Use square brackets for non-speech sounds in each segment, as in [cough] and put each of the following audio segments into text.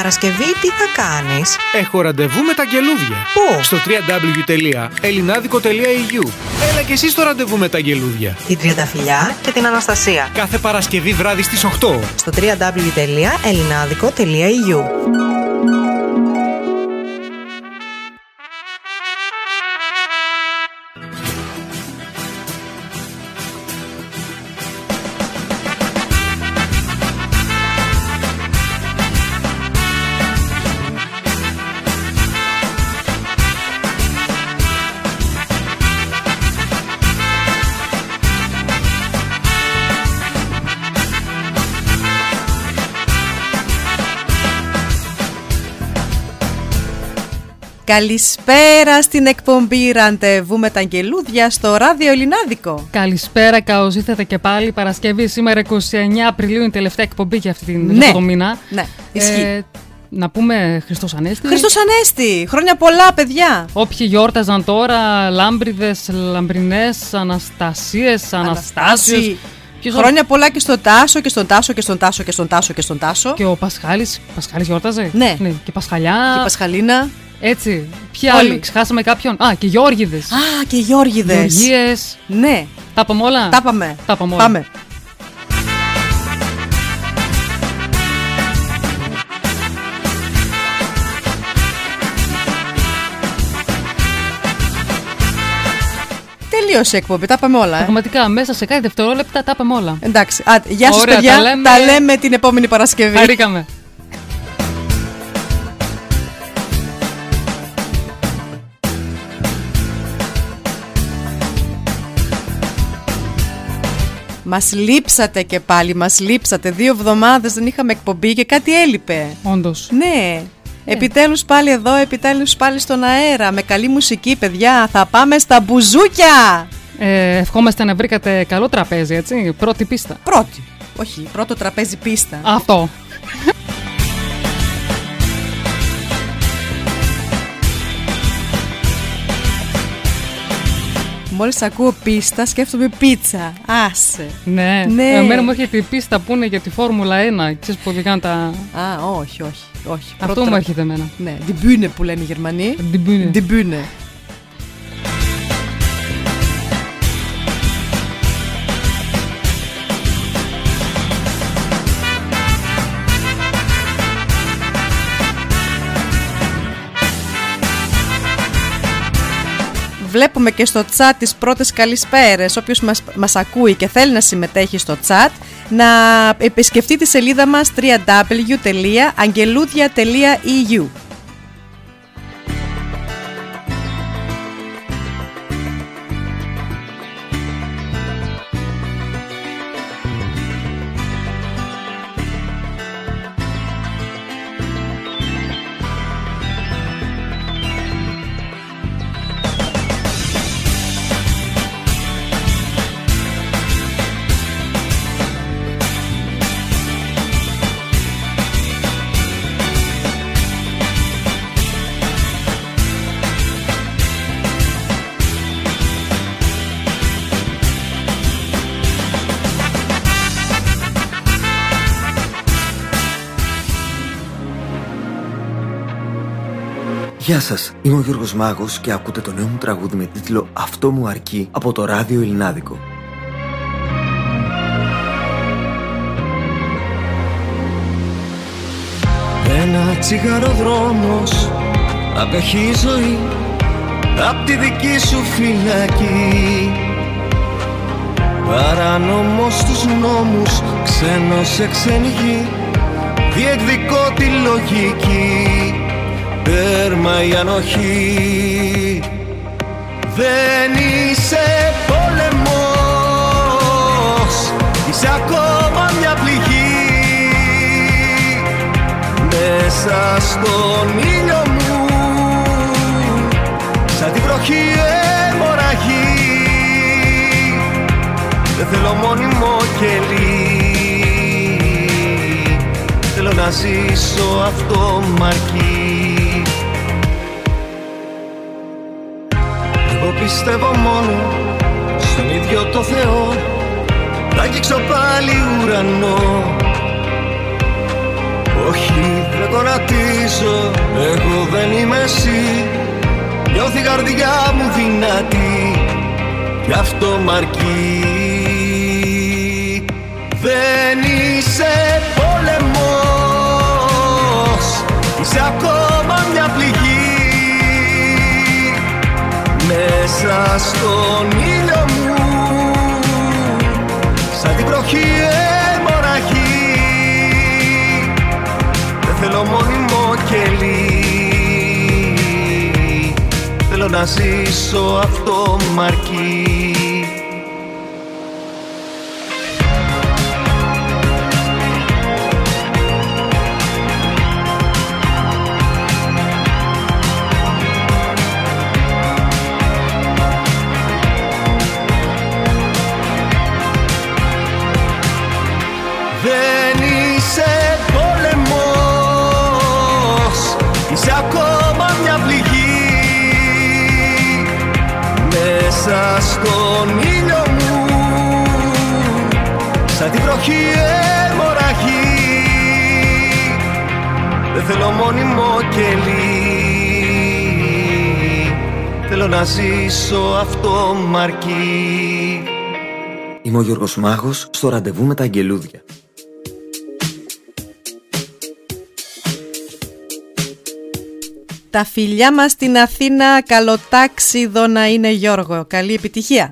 Παρασκευή τι θα κάνεις; Έχω ραντεβού με τα αγγελούδια. Πού; Στο www.elinadico.eu Έλα και εσύ στο ραντεβού με τα αγγελούδια. Την Τριανταφυλιά και την Αναστασία. Κάθε Παρασκευή βράδυ στις 8. Στο www.elinadico.eu Καλησπέρα στην εκπομπή Ραντεβού με τα Αγγελούδια στο ράδιο Ελληνάδικο. Καλησπέρα, καλώς ήρθατε και πάλι. Παρασκευή σήμερα 29 Απριλίου είναι η τελευταία εκπομπή για αυτή την Ναι. αυτό το μήνα. Ναι, ισχύει. Ε, να πούμε Χριστός Ανέστη. Χριστός Ανέστη! Χρόνια πολλά, παιδιά! Όποιοι γιόρταζαν τώρα, λάμπριδες, λαμπρινές, Αναστασίες, Αναστάσιου. Αναστάση. Ποιος Χρόνια πολλά και στον Τάσο και στον Τάσο και στον Τάσο και στον Τάσο και στον Τάσο. Και ο Πασχάλης. Πασχάλης γιόρταζε; Ναι. Και Πασχαλιά. Και η Πασχαλίνα. Έτσι. Ποιοι Όλοι. άλλοι, ξεχάσαμε κάποιον; Α, και Γιώργιδε. Α, και Γιώργιδες. Γεωργίες. Ναι, Τα είπαμε όλα; τα πάμε. Τα είπαμε όλα. Πάμε. Τελείωσε η εκπομπή, τα πάμε όλα. Ε. Πραγματικά, μέσα σε κάτι δευτερόλεπτα τα είπαμε όλα. Εντάξει, Άντε, γεια σας Ωραία, παιδιά, τα λέμε- τα λέμε την επόμενη Παρασκευή. Χαρήκαμε. Μας λείψατε και πάλι, μας λείψατε. Δύο εβδομάδες δεν είχαμε εκπομπή και κάτι έλειπε. Όντως. Ναι. Επιτέλους πάλι εδώ, επιτέλους πάλι στον αέρα. Με καλή μουσική, παιδιά. Θα πάμε στα μπουζούκια. Ε, ευχόμαστε να βρήκατε καλό τραπέζι, έτσι. Πρώτη πίστα. Πρώτη. Όχι, πρώτο τραπέζι πίστα. Αυτό. Μόλις ακούω πίστα, σκέφτομαι πίτσα. Άσε. Ναι. Ναι. Εμένα μου έρχεται η πίστα που είναι για τη Φόρμουλα 1. Ξέρεις που οδηγάνε τα. Α, όχι, όχι. όχι. Αυτό Πρώτο μου τρα- έρχεται εμένα. Ναι, την Bühne που λένε οι Γερμανοί. Την πούνε. Βλέπουμε και στο chat τις πρώτες καλησπέρες. Όποιος μας, μας ακούει και θέλει να συμμετέχει στο chat Να επισκεφτεί τη σελίδα μας www.angeludia.eu Γεια σας, είμαι ο Γιώργος Μάγος και ακούτε το νέο μου τραγούδι με τίτλο «Αυτό μου αρκεί» από το ράδιο Ελληνάδικο. Ένα τσιγάρο δρόμος Απέχει η ζωή Απ' τη δική σου φυλακή Παράνομος στους νόμους Ξένος σε ξένη γη Διεκδικώ τη λογική Τέρμα η ανοχή. Δεν είσαι πόλεμος Είσαι ακόμα μια πληγή. Μέσα στον ήλιο μου σαν τη βροχή αιμορραγή. Δεν θέλω μόνιμο κελί. Θέλω να ζήσω αυτό μ' πιστεύω μόνο στον ίδιο το Θεό. Θα αγγίξω πάλι ουρανό. Όχι δεν γονατίζω Εγώ δεν είμαι εσύ. Νιώθει η καρδιά μου δυνατή. Κι αυτό μ' αρκεί. Δεν είσαι πόλεμος. Είσαι ακόμα Μέσα στον ήλιο μου. Σαν την βροχή αιμορραγή Δεν θέλω μόνιμο κελί. Θέλω να ζήσω αυτό μ' θέλω μόνιμο κελί Θέλω να ζήσω αυτό μ' αρκεί Είμαι ο Γιώργος Μάγος στο ραντεβού με τα αγγελούδια. Τα φιλιά μας στην Αθήνα, καλοτάξιδο να είναι Γιώργο. Καλή επιτυχία.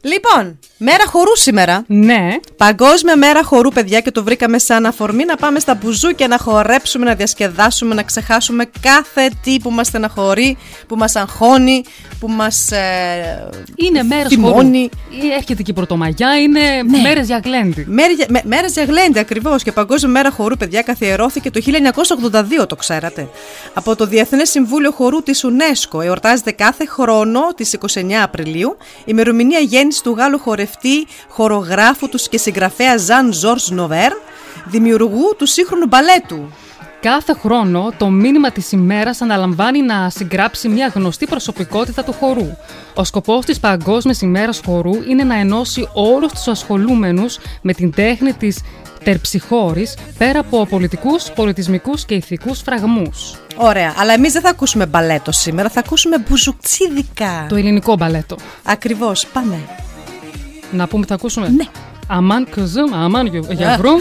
Λοιπόν, μέρα χορού σήμερα. Ναι, Παγκόσμια μέρα χορού, παιδιά, και το βρήκαμε σαν αφορμή να πάμε στα μπουζούκια να χορέψουμε, να διασκεδάσουμε, να ξεχάσουμε κάθε τι που μας στεναχωρεί, που μας αγχώνει, που μας ε, είναι μέρες χορού. θυμώνει. Ή Έρχεται και η Πρωτομαγιά, είναι Ναι. μέρες για γλέντι. Μέρε- με- Μέρες για γλέντι ακριβώς και Παγκόσμια Μέρα Χορού, παιδιά, καθιερώθηκε το 1982, το ξέρατε. Από το Διεθνές Συμβούλιο Χορού της UNESCO. Εορτάζεται κάθε χρόνο τις 29 Απριλίου, ημερομηνία γέννησης του Γάλλου χορευτή, χορογράφου τους και συγγραφέα Ζαν Ζορς Νοβέρ, δημιουργού του σύγχρονου μπαλέτου. Κάθε χρόνο το μήνυμα της ημέρας αναλαμβάνει να συγγράψει μια γνωστή προσωπικότητα του χορού. Ο σκοπός της Παγκόσμιας ημέρας χορού είναι να ενώσει όλους τους ασχολούμενους με την τέχνη της τερψιχώρης πέρα από πολιτικούς, πολιτισμικούς και ηθικούς φραγμούς. Ωραία, αλλά εμείς δεν θα ακούσουμε μπαλέτο σήμερα, θα ακούσουμε μπουζουκτσίδικα. Το ελληνικό μπαλέτο. Ακριβώς, πάμε. Να πούμε τι θα ακούσουμε. Ναι. Αμάν Κζουμ, Αμάν Γιου- Γιαβρούμ,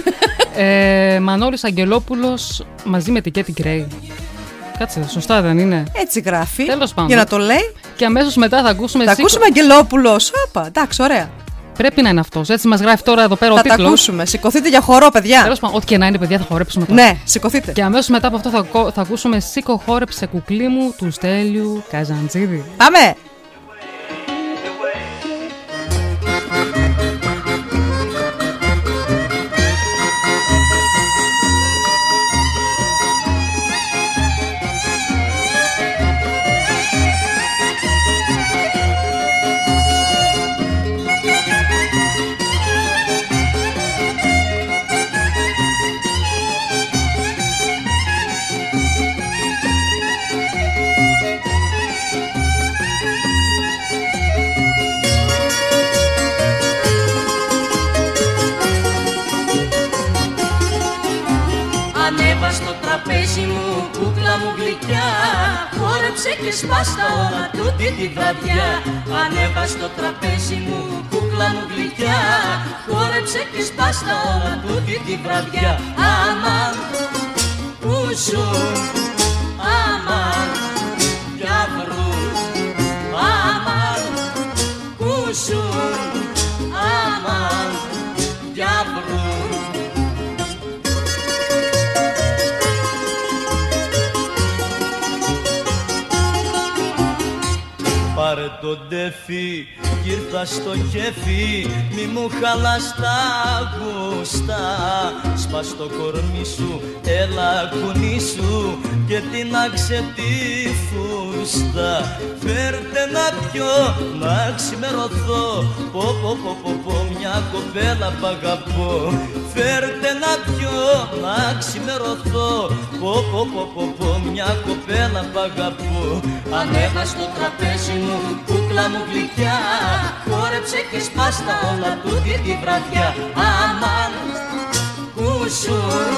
ε, Μανώλης Αγγελόπουλος μαζί με την Κέτι Γκρέι. Κάτσε, σωστά δεν είναι; Έτσι γράφει. Τέλος πάντων. Για να το λέει. Και αμέσως μετά θα ακούσουμε... Θα σήκω- ακούσουμε Αγγελόπουλος. Όπα, εντάξει, ωραία. Πρέπει να είναι αυτός. Έτσι μας γράφει τώρα εδώ πέρα θα ο τα τίτλος. ακούσουμε. Σηκωθείτε για χορό, παιδιά. Τέλος πάντων, ό,τι και να είναι παιδιά θα χορέψουμε τώρα. Ναι, σηκωθείτε. Και αμέσως μετά από αυτό θα, ακού- θα ακούσουμε «Σήκω χόρεψε κουκλί μου» του Στέλιου Καζαντζίδη. Πάμε. Χόρεψε και σπάστα όλα τούτη τη βραδιά. Ανέβα στο τραπέζι μου, κούκλα μου γλυκιά. Χόρεψε και σπάστα όλα τούτη τη βραδιά. Αμάν, που ζουν, αμάν, διαβρούν Αμάν, που ζουν, Πάρε το ντεφί κι ήρθα στο κέφι. Μη μου χαλάς τα γούστα. Σπάς το κορμί σου, έλα κουνήσου Και την άξε τη φούστα. Φέρτε να πιω, να ξημερωθώ. Πω πω πω πω πω μια κοπέλα π' αγαπώ. Φέρτε να πιω, να ξημερωθώ. Πω πω πω πω πω μια κοπέλα π' αγαπώ. Ανέβα στο τραπέζι μου, κούκλα μου γλυκιά Χόρεψε και σπάστα όλα τούτη τη βραδιά. Αμάν, κουσούν,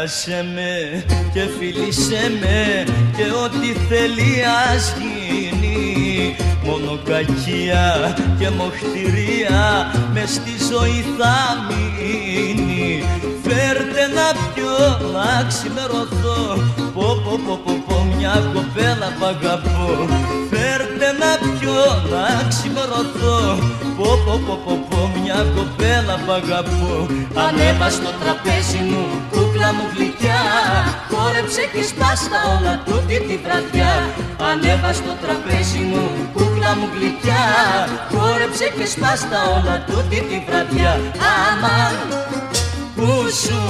Αγκαλιάσέ με και φίλησέ με και ό,τι θέλει ας γίνει Μόνο κακία και μοχτηρία μες στη ζωή θα μείνει. Φέρτε να πιω να ξημερωθώ. Πω πω πω πω, πω μια κοπέλα που αγαπώ. Φέρτε να πιω να ξημερωθώ. Πω πω πω πω, πω μια κοπέλα που αγαπώ. Ανέβα στο τραπέζι μου κούκλα μου γλυκιά Χόρεψε και σπάστα όλα τούτη τη βραδιά. Ανέβα στο τραπέζι μου κούκλα μου γλυκιά. Χόρεψε και σπάστα όλα τούτη τη βραδιά. Αμάν που σου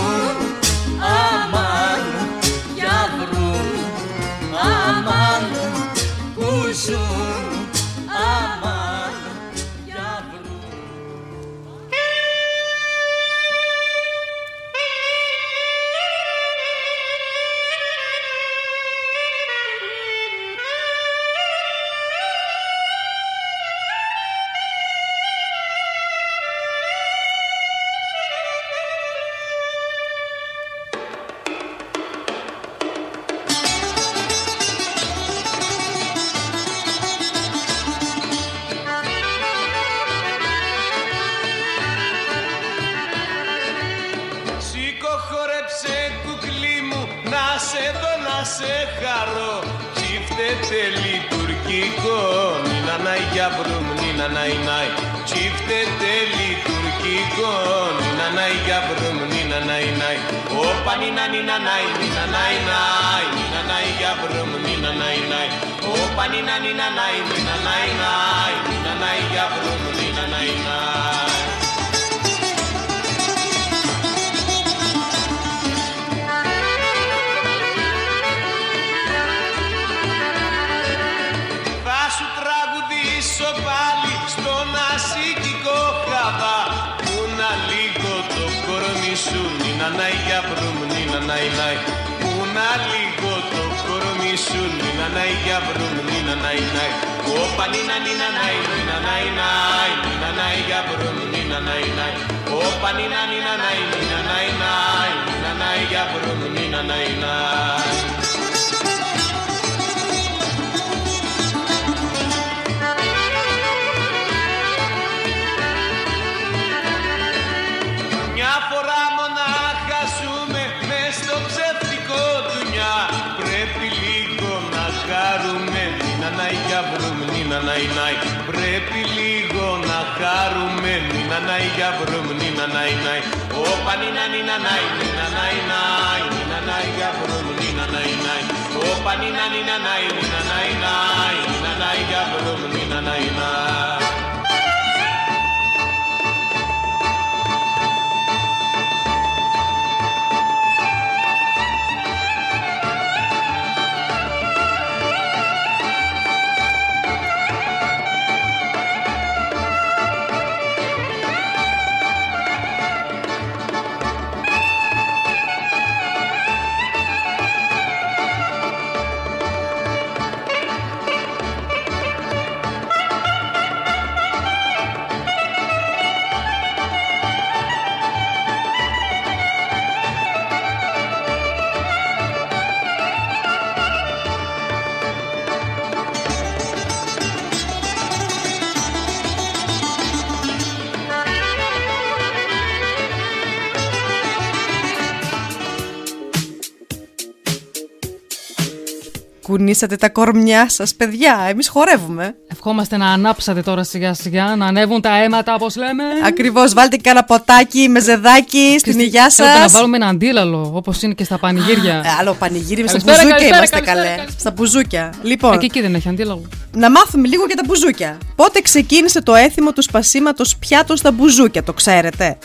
Κουνήσατε τα κορμιά σας παιδιά, εμείς χορεύουμε. Ευχόμαστε να ανάψατε τώρα σιγά σιγά, να ανέβουν τα αίματα όπως λέμε. Ακριβώς, βάλτε και ένα ποτάκι με ζεδάκι στην υγειά Θέλετε να σας. βάλουμε ένα αντίλαλο όπως είναι και στα πανηγύρια. Ε, άλλο πανηγύρι, στα Καλησπέρα, μπουζούκια καλησπέρα, είμαστε καλησπέρα, καλέ. καλησπέρα. Στα μπουζούκια. Λοιπόν, Ε, και εκεί δεν έχει αντίλαλο. να μάθουμε λίγο για τα μπουζούκια. Πότε ξεκίνησε το έθιμο του σπασίματος πιάτος στα μπουζούκια, το ξέρετε;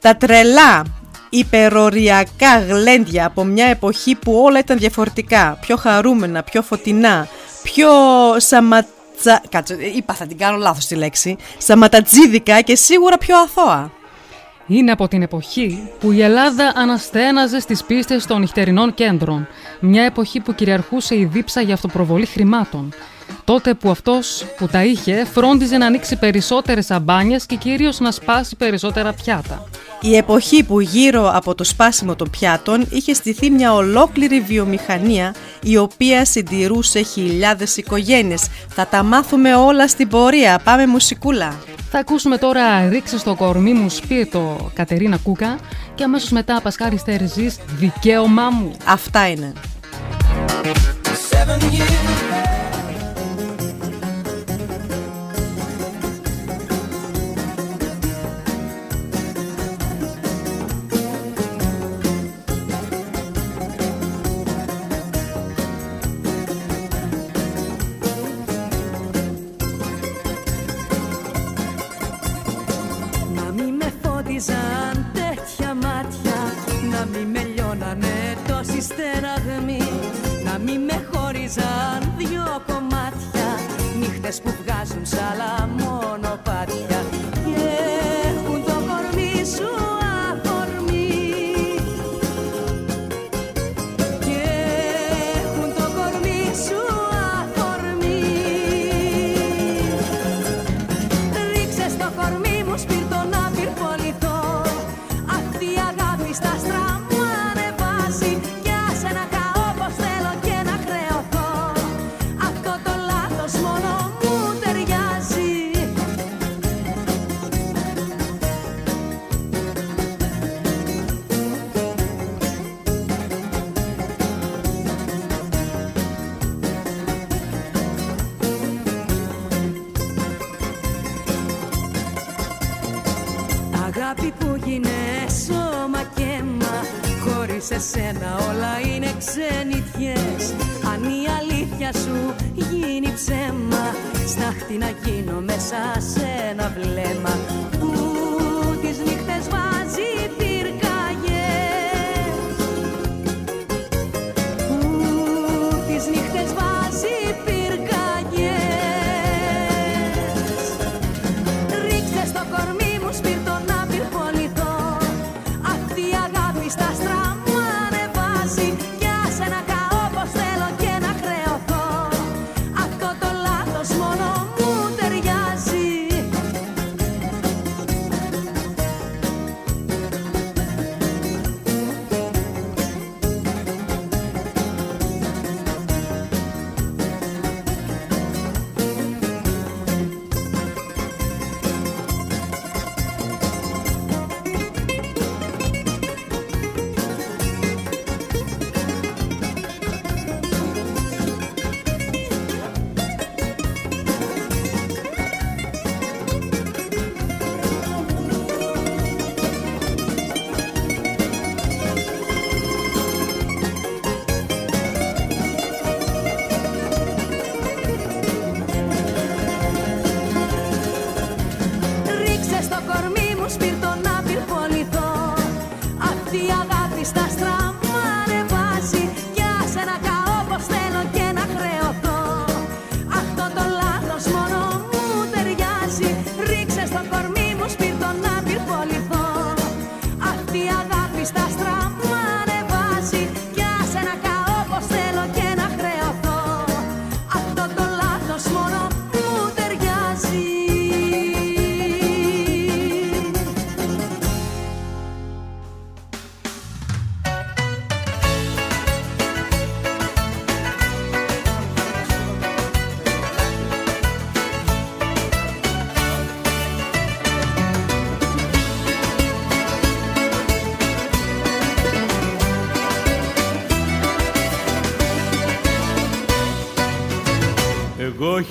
Τα τρελά υπεροριακά γλέντια από μια εποχή που όλα ήταν διαφορετικά, πιο χαρούμενα, πιο φωτεινά, πιο σαματζα... Κάτσε, είπα θα την κάνω λάθος τη λέξη. Σαματατζίδικα και σίγουρα πιο αθώα. Είναι από την εποχή που η Ελλάδα αναστέναζε στις πίστες των νυχτερινών κέντρων. Μια εποχή που κυριαρχούσε η δίψα για αυτοπροβολή χρημάτων. Τότε που αυτός που τα είχε φρόντιζε να ανοίξει περισσότερες αμπάνιες και κυρίως να σπάσει περισσότερα πιάτα. Η εποχή που γύρω από το σπάσιμο των πιάτων είχε στηθεί μια ολόκληρη βιομηχανία η οποία συντηρούσε χιλιάδες οικογένειες. Θα τα μάθουμε όλα στην πορεία. Πάμε μουσικούλα. Θα ακούσουμε τώρα «Ρίξε στο κορμί μου σπίρτο» Κατερίνα Κούκα και αμέσως μετά Πασκάρι Στερζής «Δικαίωμά μου». Αυτά είναι. στεραγμή Να μην με χώριζαν δυο κομμάτια. Νύχτες που βγάζουν σαλά μονοπάτια. σένα όλα είναι ξενιτιές. Αν η αλήθεια σου γίνει ψέμα Στάχτη να γίνω μέσα σε ένα βλέμμα. Που τις νύχτες βάζει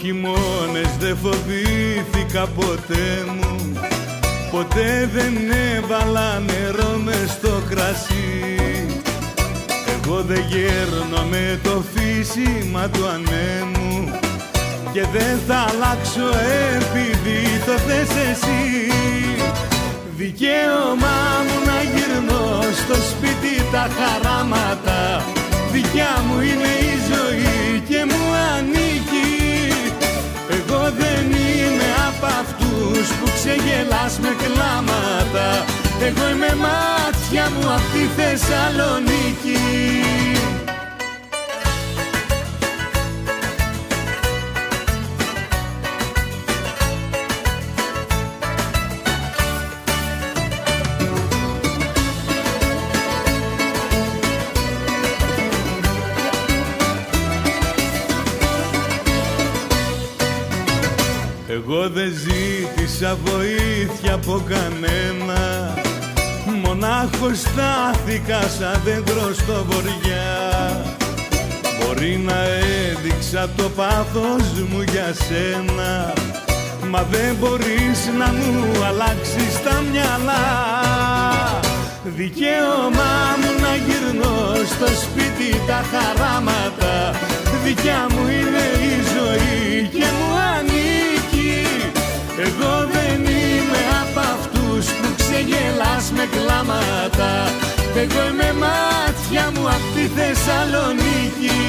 χειμώνες δεν φοβήθηκα ποτέ μου. Ποτέ δεν έβαλα νερό μες στο κρασί. Εγώ δεν γέρνω με το φύσιμα του ανέμου Και δεν θα αλλάξω επειδή το θες εσύ. Δικαίωμά μου να γυρνώ στο σπίτι τα χαράματα. Δικιά μου είναι αυτούς που ξεγελάς με κλάματα. Εγώ είμαι μάτια μου από τη Θεσσαλονίκη ζήτησα βοήθεια από κανένα. Μονάχος στάθηκα σαν δέντρο στο βοριά Μπορεί να έδειξα το πάθος μου για σένα Μα δεν μπορείς να μου αλλάξεις τα μυαλά. Δικαίωμά μου να γυρνώ στο σπίτι τα χαράματα Δικιά μου είναι η ζωή και μου ανήκει. Εγώ δεν είμαι από αυτούς που ξεγελάς με κλάματα. Εγώ είμαι μάτια μου απ' τη Θεσσαλονίκη.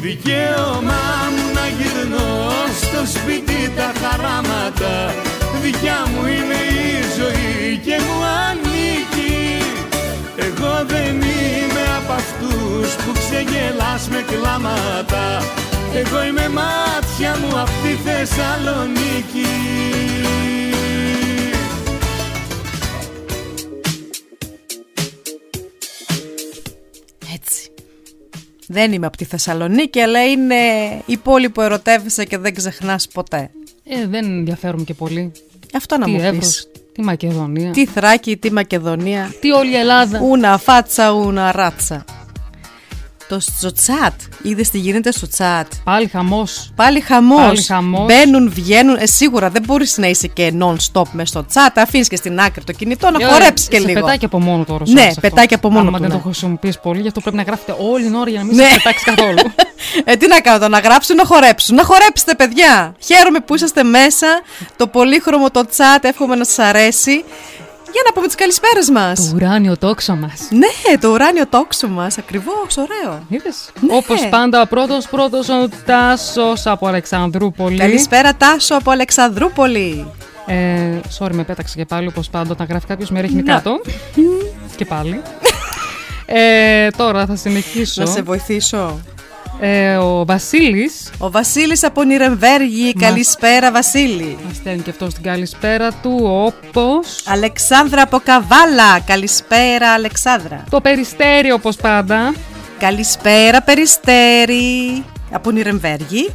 Δικαίωμά μου να γυρνώ στο σπίτι τα χαράματα. Δικιά μου είναι η ζωή και μου ανήκει. Εγώ δεν είμαι από αυτούς που ξεγελάς με κλάματα. Εγώ είμαι μάτια μου απ' τη Θεσσαλονίκη Δεν είμαι από τη Θεσσαλονίκη, αλλά είναι η πόλη που ερωτεύεσαι και δεν ξεχνάς ποτέ. Ε, δεν ενδιαφέρομαι και πολύ. Αυτό να τι μου Εύρος, πεις. τι Μακεδονία. Τι Θράκη, τι Μακεδονία. Τι όλη η Ελλάδα. Ούνα φάτσα, ούνα ράτσα. Το στο τσάτ. Είδες τι γίνεται στο τσάτ; Πάλι χαμός. Πάλι χαμός. Πάλι χαμός. Μπαίνουν, βγαίνουν. Ε, σίγουρα δεν μπορείς να είσαι και non-stop μες στο τσάτ. Αφήνεις και στην άκρη το κινητό να χορέψεις και σε λίγο. πετάει και από μόνο τώρα. Ναι, πετάει και από μόνο Άμα του, δεν ναι. το χρησιμοποιείς πολύ, γι' αυτό πρέπει να γράφετε όλη την ώρα για να μην Ναι. σε πετάξει καθόλου. [laughs] Ε, τι να κάνω, το να γράψουν, να χορέψουν. Να χορέψετε, παιδιά. Χαίρομαι που είσαστε μέσα. Το πολύχρωμο το τσάτ, εύχομαι να σας αρέσει. Για να πούμε τις καλησπέρες μας. το ουράνιο τόξο μας. Ναι, το ουράνιο τόξο μας. Ακριβώς, ωραίο. Είδες; Ναι. Όπως πάντα, ο πρώτος πρώτος ο Τάσος από Αλεξανδρούπολη. Καλησπέρα, Τάσο από Αλεξανδρούπολη. Ε, sorry, με πέταξε και πάλι. Όπως πάντα, όταν γράφει κάποιο, με ρίχνει Να. κάτω. και πάλι. ε, τώρα θα συνεχίσω. Να σε βοηθήσω. Ε, ο Βασίλης. Ο Βασίλης από Νιρεμβέργη. Μας- Καλησπέρα, Βασίλη. Μας στέλνει και αυτός την καλησπέρα του, όπω. Αλεξάνδρα από Καβάλα. Καλησπέρα, Αλεξάνδρα. Το περιστέρι, όπως πάντα. Καλησπέρα, Περιστέρη. Από Νιρεμβέργη.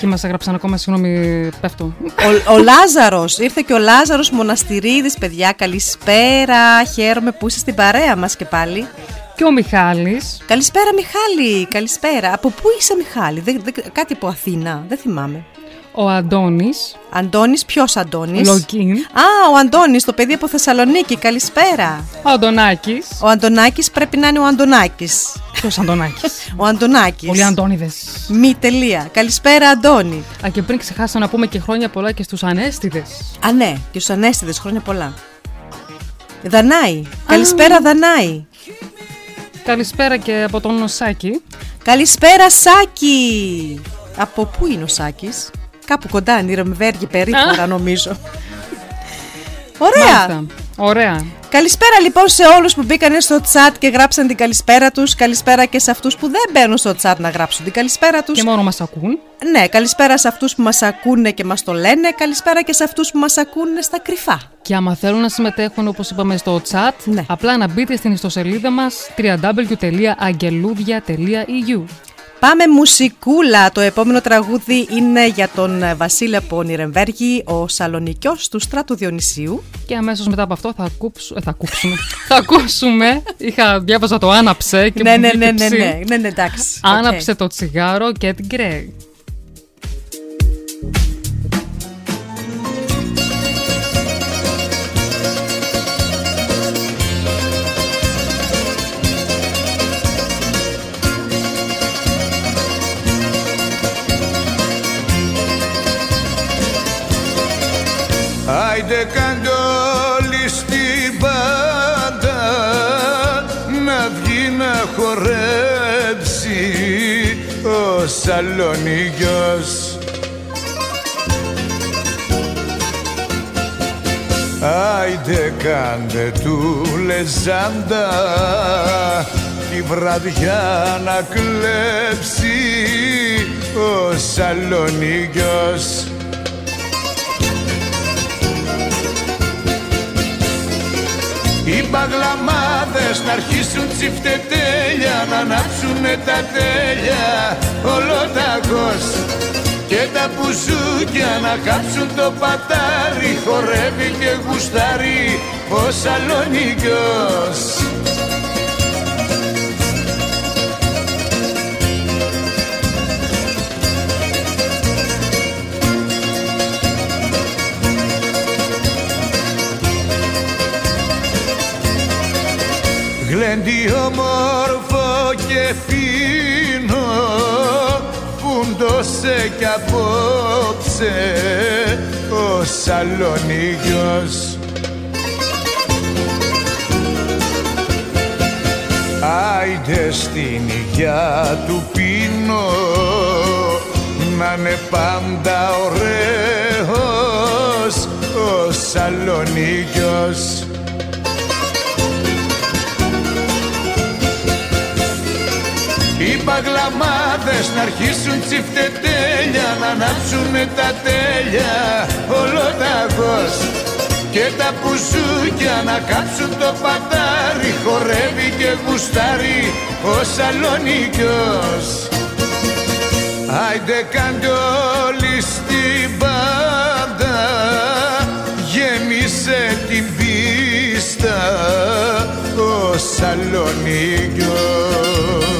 Και μας έγραψαν ακόμα, συγγνώμη, πέφτω. Ο, ο Λάζαρος. Ήρθε και ο Λάζαρος Μοναστηρίδης, παιδιά. Καλησπέρα. Χαίρομαι που είσαι στην παρέα μας και πάλι. Και ο Μιχάλης Καλησπέρα, Μιχάλη. Καλησπέρα. Από πού είσαι, Μιχάλη, δεν, δεν- κάτι από Αθήνα. Δεν θυμάμαι. ο Αντώνης Αντώνης, ποιος Αντώνης; Λογίν, Α, ο Αντώνης, το παιδί από Θεσσαλονίκη. Καλησπέρα. ο Αντωνάκης. Ο Αντωνάκης πρέπει να είναι ο Αντωνάκης. Ποιος Αντωνάκης; Ο Αντωνάκης. Πολλοί Αντώνιδες. Μη τελεία. Καλησπέρα, Αντώνη. Α, και πριν ξεχάσαμε να πούμε και χρόνια πολλά και στους ανέστηδες. Α, ναι, και στους ανέστηδες χρόνια πολλά. Δανάη. Καλησπέρα, Δανάη. Καλησπέρα και από τον Σάκη. Καλησπέρα, Σάκη. Από πού είναι ο Σάκης; Κάπου κοντά, Νιρεμβέργη περίπτωρα νομίζω. [laughs] Ωραία. Μάλιστα. Ωραία. Καλησπέρα λοιπόν σε όλους που μπήκαν στο chat και γράψαν την καλησπέρα τους. Καλησπέρα και σε αυτούς που δεν μπαίνουν στο chat να γράψουν την καλησπέρα τους. Και μόνο μας ακούν. Ναι, καλησπέρα σε αυτούς που μας ακούνε και μας το λένε. Καλησπέρα και σε αυτούς που μας ακούνε στα κρυφά. Και άμα θέλουν να συμμετέχουν όπως είπαμε στο chat, Ναι. απλά να μπείτε στην ιστοσελίδα μας www.angeludia.eu Πάμε μουσικούλα. Το επόμενο τραγούδι είναι για τον ε, Βασίλη από Νιρεμβέργη, ο Σαλονικιός του Στράτου Διονυσίου. Και αμέσως μετά από αυτό θα, ακούψου, ε, θα ακούσουμε. θα ακούσουμε. Είχα, διάβαζα το άναψε και ναι, μου ναι, βγήκε ναι, ναι, ψή. ναι, ναι, ναι, εντάξει. Άναψε το τσιγάρο και την Γκρέι. Άιντε κάντε όλοι στην πάντα να βγει να χορέψει ο Σαλονίγιος Άιντε κάντε του λεζάντα τη βραδιά να κλέψει ο Σαλονίγιος Οι παγλαμάδες να αρχίσουν τσιφτετέλια να ανάψουνε τα τέλεια ολοταγός. Και τα πουζούκια να κάψουν το πατάρι χορεύει και γουστάρει ο Σαλονίκιος γλέντι όμορφο και φίνο φούντωσε κι απόψε ο Σαλονίκιος Άιντε στην υγειά του πίνω να είναι πάντα ωραίος ο Σαλονίκιος παγλαμάδες να αρχίσουν τσιφτετέλια να ανάψουνε τα τέλεια. Ολοταγός και τα πουζούκια να κάψουν το πατάρι χορεύει και γουστάρει ο Σαλονίκιος. Άιντε κάντε όλοι στην πάντα γέμισε την πίστα ο Σαλονίκιος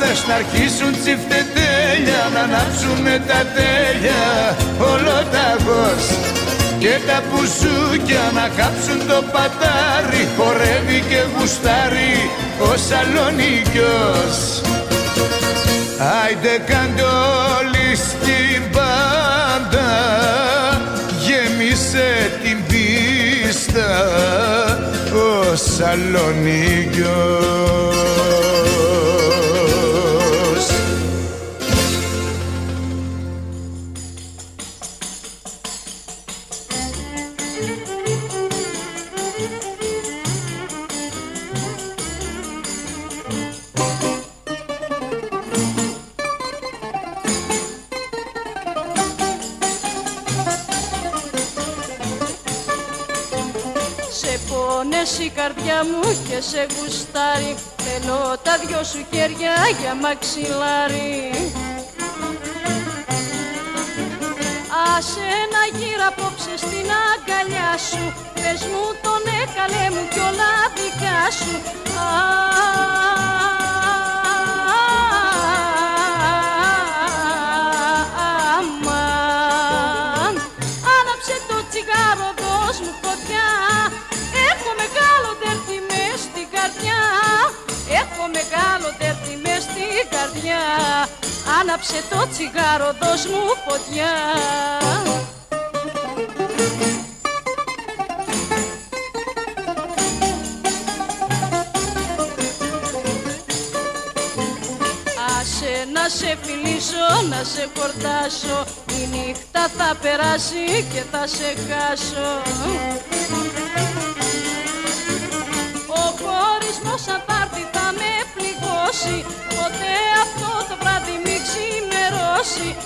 παγλαμάδες να αρχίσουν τσιφτετέλια να ανάψουνε τα τέλεια. Ολοταγός και τα πουσούκια να κάψουν το πατάρι. Χορεύει και γουστάρει ο Σαλονίκιος Άιντε κάντε όλοι στην πάντα γέμισε την πίστα ο Σαλονίκιος πόνες η καρδιά μου και σε γουστάρει. Θέλω τα δυο σου χέρια για μαξιλάρι. Άσε να γύρω απόψε στην αγκαλιά σου. Πες μου τον έκαλε μου κι όλα δικά σου Άναψε το τσιγάρο, δώσ' μου φωτιά. Άσε να σε φιλήσω, να σε χορτάσω Η νύχτα θα περάσει και θα σε χάσω. Ο χωρισμός αν θα έρθει θα με πληγώσει. Ποτέ ξημερώσει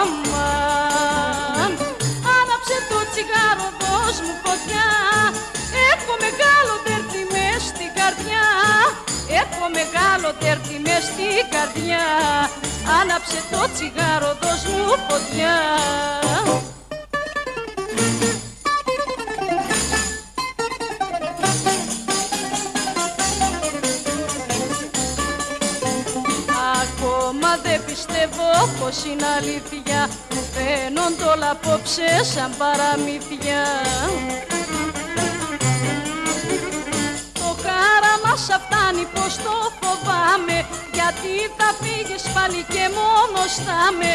Αμάν. Άναψε το τσιγάρο, δώσ' μου φωτιά. Έχω μεγάλο τερτί μες στην καρδιά. Μεγάλο τέρτη μες στην καρδιά. Άναψε το τσιγάρο, δώσ' μου φωτιά πιστεύω πως είναι αλήθεια. Μου φαίνονται όλα απόψε σαν παραμύθια. Το χάραμα σα φτάνει πως το φοβάμαι. Γιατί θα φύγεις πάλι και μόνος θα με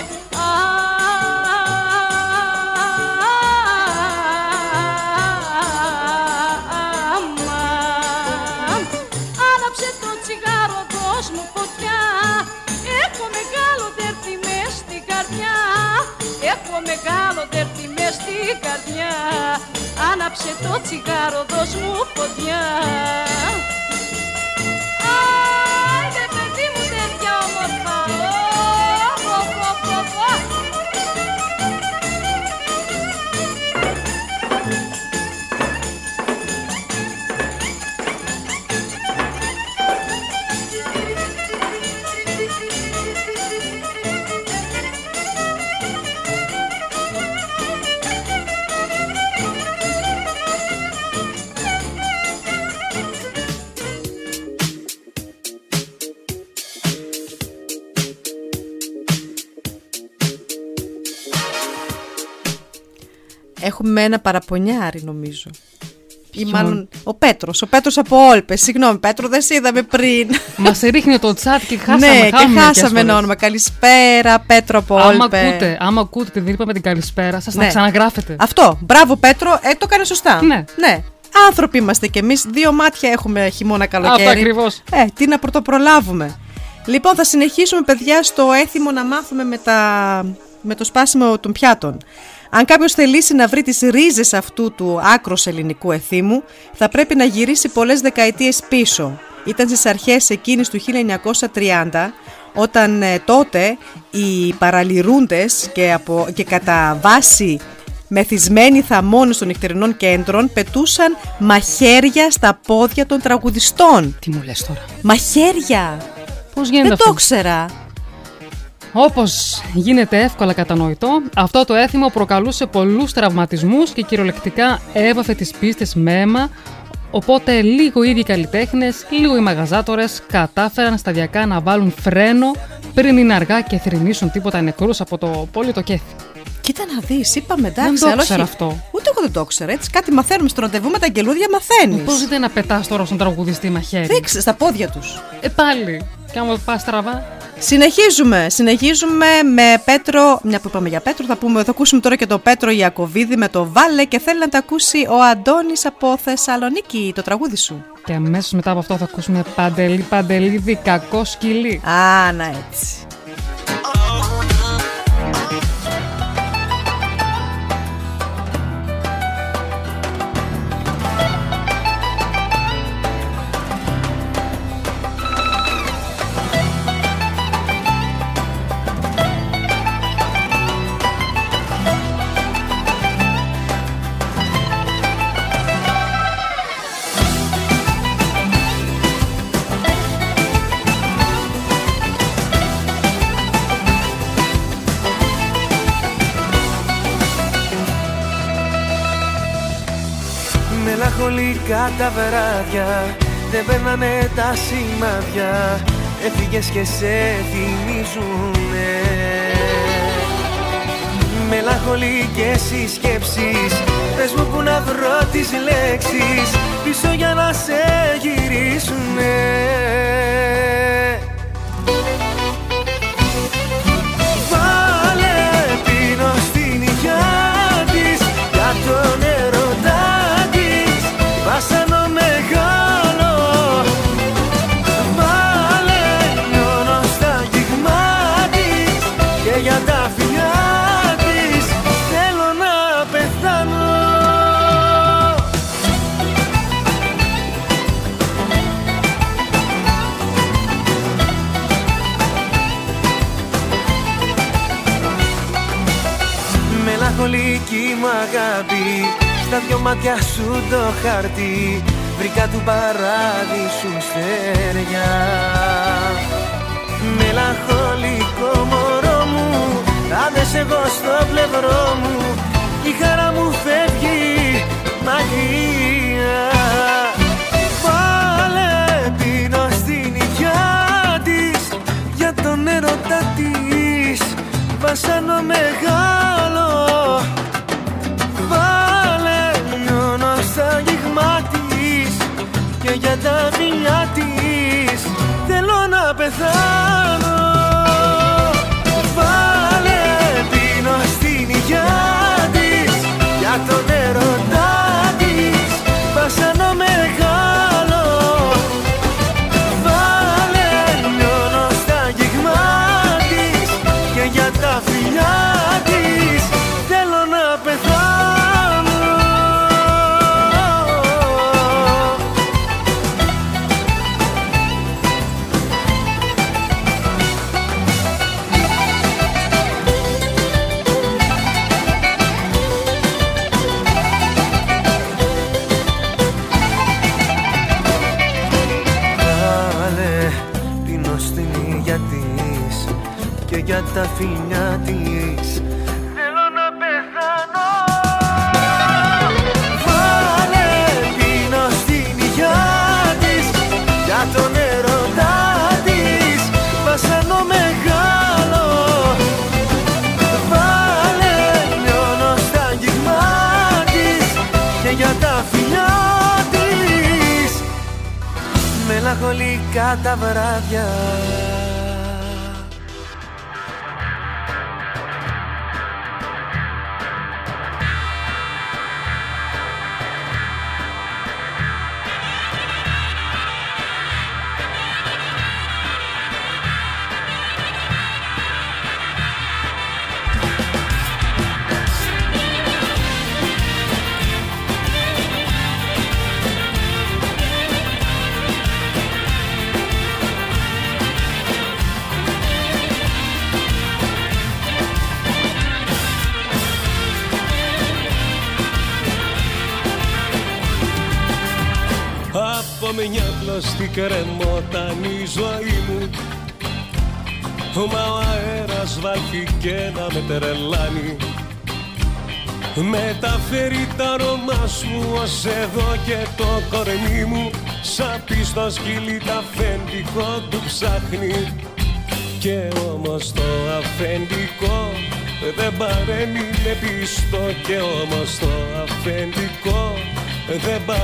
Αμάν. Άναψε το τσιγάρο, δώσ' μου φωτιά. Έχω μεγάλο Έχω μεγάλο τέρτη μες στην καρδιά. Άναψε το τσιγάρο, δώσ' μου φωτιά Έχουμε ένα παραπονιάρι νομίζω. Ή Ποιον; μάλλον ο Πέτρος. Ο Πέτρος από Όλπες. Συγγνώμη, Πέτρο, δεν σε είδαμε πριν. Μας ρίχνει το τσάτ και χάσαμε. ναι, και χάμε μερικές χάσαμε φορές. ένα όνομα. Καλησπέρα, Πέτρο από Άμα Όλπες. ακούτε, άμα ακούτε επειδή είπαμε την καλησπέρα σας, Ναι. να ξαναγράφετε. Αυτό. Μπράβο, Πέτρο. Ε, το έκανε σωστά. Ναι. ναι. Άνθρωποι είμαστε κι εμείς. Δύο μάτια έχουμε χειμώνα καλοκαίρι. Αυτό ακριβώς. Ε, τι να πρωτοπρολάβουμε. Λοιπόν, θα συνεχίσουμε, παιδιά, στο έθιμο να μάθουμε με, τα... με το σπάσιμο των πιάτων. Αν κάποιος θελήσει να βρει τις ρίζες αυτού του άκρος ελληνικού εθήμου, θα πρέπει να γυρίσει πολλές δεκαετίες πίσω. Ήταν στις αρχές εκείνης του 1930, όταν ε, τότε οι παραλυρούντες και, από, και κατά βάση μεθυσμένοι θαμώνες των νυχτερινών κέντρων πετούσαν μαχαίρια στα πόδια των τραγουδιστών. Τι μου λες τώρα; Μαχαίρια! Πώς γίνεται Δεν αυτό; το ξέρα. Όπως γίνεται εύκολα κατανοητό, αυτό το έθιμο προκαλούσε πολλούς τραυματισμούς και κυριολεκτικά έβαφε τις πίστες με αίμα. Οπότε λίγο οι ίδιοι καλλιτέχνες, λίγο οι μαγαζάτορες κατάφεραν σταδιακά να βάλουν φρένο πριν είναι αργά και θρυνήσουν τίποτα νεκρούς από το πόλιο κέφι. Κοίτα να δεις, είπαμε εντάξει. Δεν το αλλά ήξερα όχι- αυτό. Ούτε εγώ δεν το ήξερα. Έτσι κάτι μαθαίνουμε στο ραντεβού με τα αγγελούδια, μαθαίνεις. Πώς δεν να πετάς τώρα στον τραγουδιστή μαχαίρι. Δείξε στα πόδια τους. Ε, πάλι. Και άμα πας στραβά. Συνεχίζουμε. Συνεχίζουμε με Πέτρο. Μια που είπαμε για Πέτρο, θα, πούμε, θα ακούσουμε τώρα και το Πέτρο Ιακοβίδη με το Βάλε και θέλει να τα ακούσει ο Αντώνης από Θεσσαλονίκη, το τραγούδι σου. Και αμέσως μετά από αυτό θα ακούσουμε παντελή παντελίδι κακό σκυλί. Α, να έτσι. Μελαγχολικά τα βράδια. Δεν παίρνανε τα σημάδια. Έφυγες και σε θυμίζουνε. Μελαγχολικές οι σκέψεις Πες μου που να βρω τις λέξεις. Πίσω για να σε γυρίσουνε αγάπη. Στα δυο μάτια σου το χαρτί. Βρήκα του παράδεισου στεριά Μελαγχολικό μωρό μου αν δεν εγώ στο πλευρό μου. Η χαρά μου φεύγει μακριά Βάλε πίνω στην υγειά της για τον έρωτα της. Βασάνο μεγάλο λιώνω στα γυγμά της και για τα φιλιά της. Θέλω να πεθάνω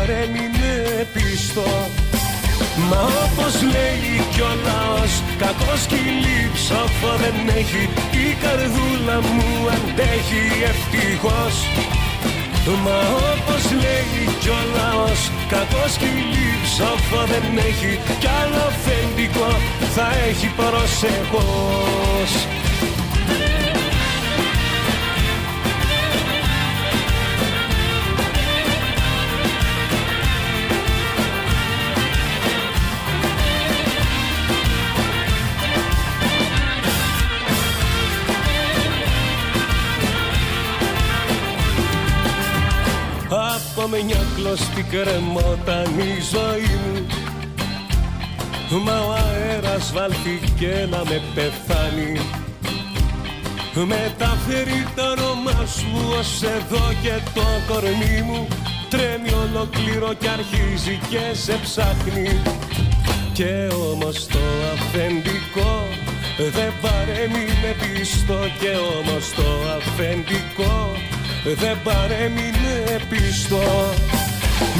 παρέμεινε πίστο. Μα όπως λέει κι ο λαός Κακό σκυλί ψόφο δεν έχει. Η καρδούλα μου αντέχει ευτυχώς. Μα όπως λέει κι ο λαός Κακό σκυλί ψόφο δεν έχει. Κι άλλο αφεντικό θα έχει προσεχώς με μια κλωστή κρεμόταν η ζωή μου. Μα ο αέρας βάλθηκε να με πεθάνει. Μεταφέρει το όνομα σου ως εδώ και το κορμί μου. Τρέμει ολοκληρώ και αρχίζει και σε ψάχνει. Και όμως το αφεντικό δεν παρέμεινε πιστό. Και όμως το αφεντικό δεν παρέμεινε πίστο.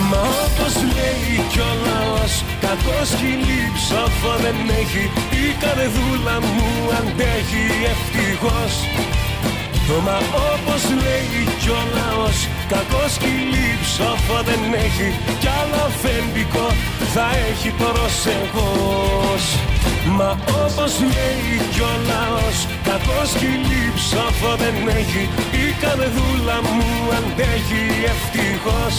Μα όπως λέει κι ο λαός Κακός σκυλί ψόφο δεν έχει. Η καρδούλα μου αντέχει ευτυχώς Μα όπως λέει κι ο λαός Κακός σκυλί ψόφο δεν έχει. Κι άλλο αφεντικό θα έχει προσεχώς. Μα όπως λέει κι ο λαός Κακός σκυλί ψόφο δεν έχει. Η καρδούλα μου αντέχει ευτυχώς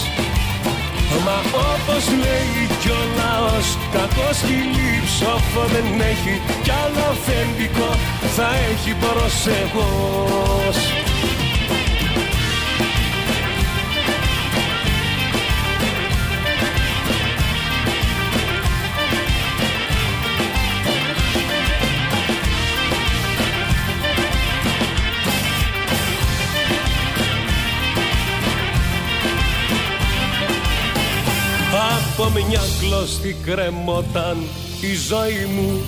Μα όπως λέει κι ο λαός Κακό σκυλί ψόφο δεν έχει. Κι άλλο αφεντικό θα έχει προσεχώς κλώστη κρεμόταν η ζωή μου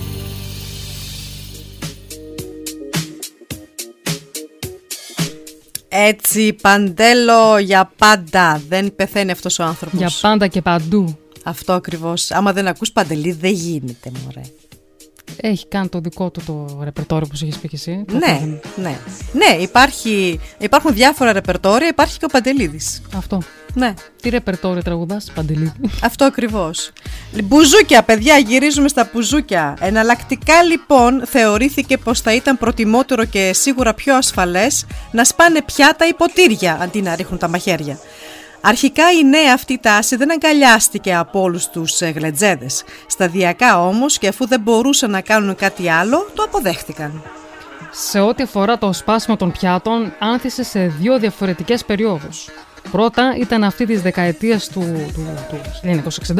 Έτσι, παντέλο για πάντα. Δεν πεθαίνει αυτός ο άνθρωπος. Για πάντα και παντού. Αυτό ακριβώς. Άμα δεν ακούς παντελή, δεν γίνεται, μωρέ. Έχει κάνει το δικό του το ρεπερτόριο που σου έχεις πει και εσύ. Το Ναι, πρόβλημα. ναι. Ναι, υπάρχει, υπάρχουν διάφορα ρεπερτόρια, υπάρχει και ο Παντελίδης. Αυτό. Ναι. Τι ρεπερτόριο τραγουδάς, Παντελή; Αυτό ακριβώς. Μπουζούκια, παιδιά, γυρίζουμε στα μπουζούκια. Εναλλακτικά λοιπόν θεωρήθηκε πως θα ήταν προτιμότερο και σίγουρα πιο ασφαλές να σπάνε πιάτα ή ποτήρια αντί να ρίχνουν τα μαχαίρια. Αρχικά η νέα αυτή τάση δεν αγκαλιάστηκε από όλους τους γλετζέδες. Σταδιακά όμως και αφού δεν μπορούσαν να κάνουν κάτι άλλο, το αποδέχτηκαν. Σε ό,τι αφορά το σπάσιμο των πιάτων, άνθησε σε δύο διαφορετικές περιόδους. Πρώτα ήταν αυτή της δεκαετίας του, του, του 1960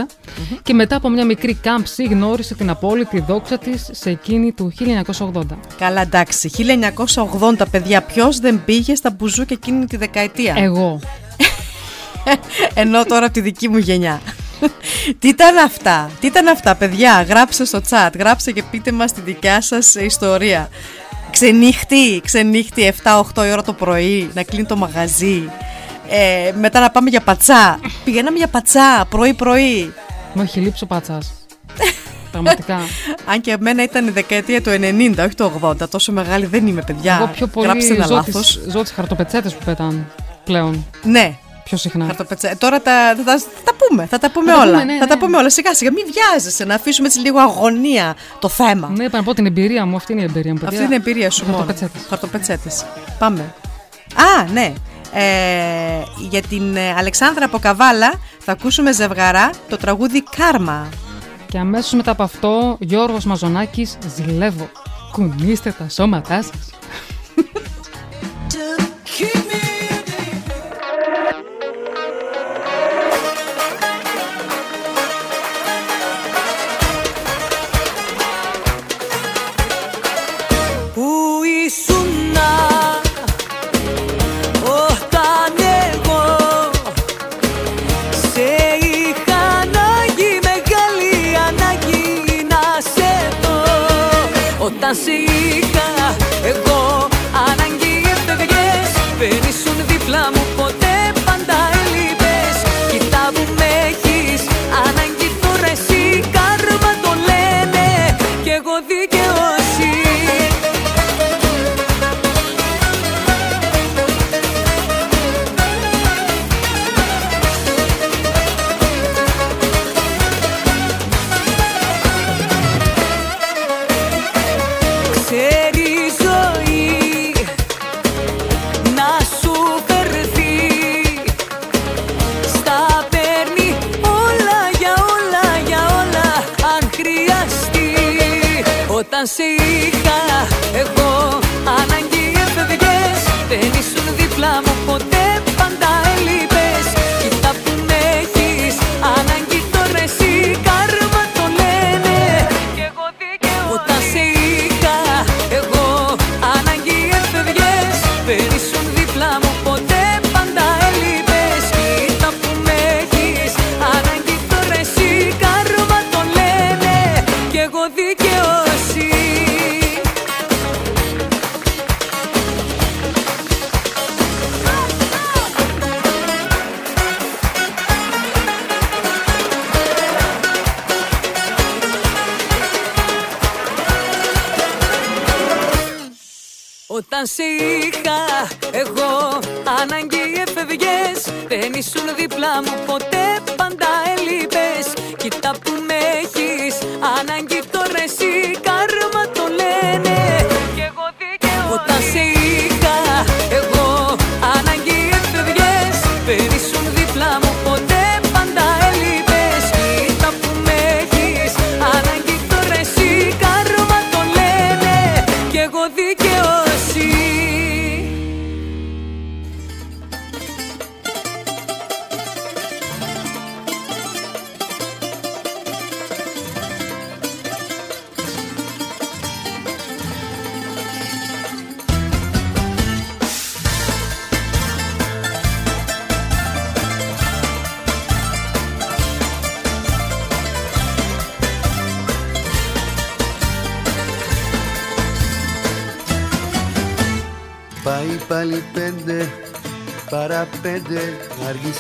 και μετά από μια μικρή κάμψη γνώρισε την απόλυτη δόξα της σε εκείνη του 1980. Καλά, εντάξει. 1980, παιδιά, ποιος δεν πήγε στα μπουζούκια εκείνη τη δεκαετία; Εγώ. [laughs] Ενώ τώρα από τη δική μου γενιά. [laughs] Τι ήταν αυτά, τι ήταν αυτά, παιδιά; Γράψτε στο chat, γράψτε και πείτε μας τη δικιά σας ιστορία. Ξενύχτη, ξενύχτη 7-8 η ώρα το πρωί, να κλείνει το μαγαζί. Ε, μετά να πάμε για πατσά. Πηγαίναμε για πατσά πρωί-πρωί. Μου έχει λείψει ο πατσάς. Πραγματικά. [laughs] Αν και εμένα ήταν η δεκαετία του 90, όχι του 80. Τόσο μεγάλη δεν είμαι, παιδιά. Εγώ πιο πολύ Γράψτε ένα ζω λάθος. τις, ζω τις χαρτοπετσέτες που πέταν πλέον. Ναι. Πιο συχνά. Χαρτοπετσα- Ε, Τώρα τα, θα, τα, θα τα πούμε, θα τα πούμε Θα τα όλα. πούμε, ναι, θα τα ναι. πούμε όλα. Σιγά σιγά, μην βιάζεσαι να αφήσουμε έτσι λίγο αγωνία το θέμα. Ναι, είπα να πω την εμπειρία μου. Αυτή είναι η εμπειρία μου. Αυτή είναι η εμπειρία σου μόνο. Χαρτοπετσέτες. Χαρτοπετσέτες. Πάμε. Α, ναι. Ε, για την ε, Αλεξάνδρα από Καβάλα θα ακούσουμε ζευγαρά το τραγούδι Κάρμα. Και αμέσως μετά από αυτό, Γιώργος Μαζονάκης, ζηλεύω. Κουνήστε τα σώματά σας. [laughs] Όταν σε είχα εγώ ανάγκη έφευγες δεν ήσουν δίπλα μου ποτέ πάντα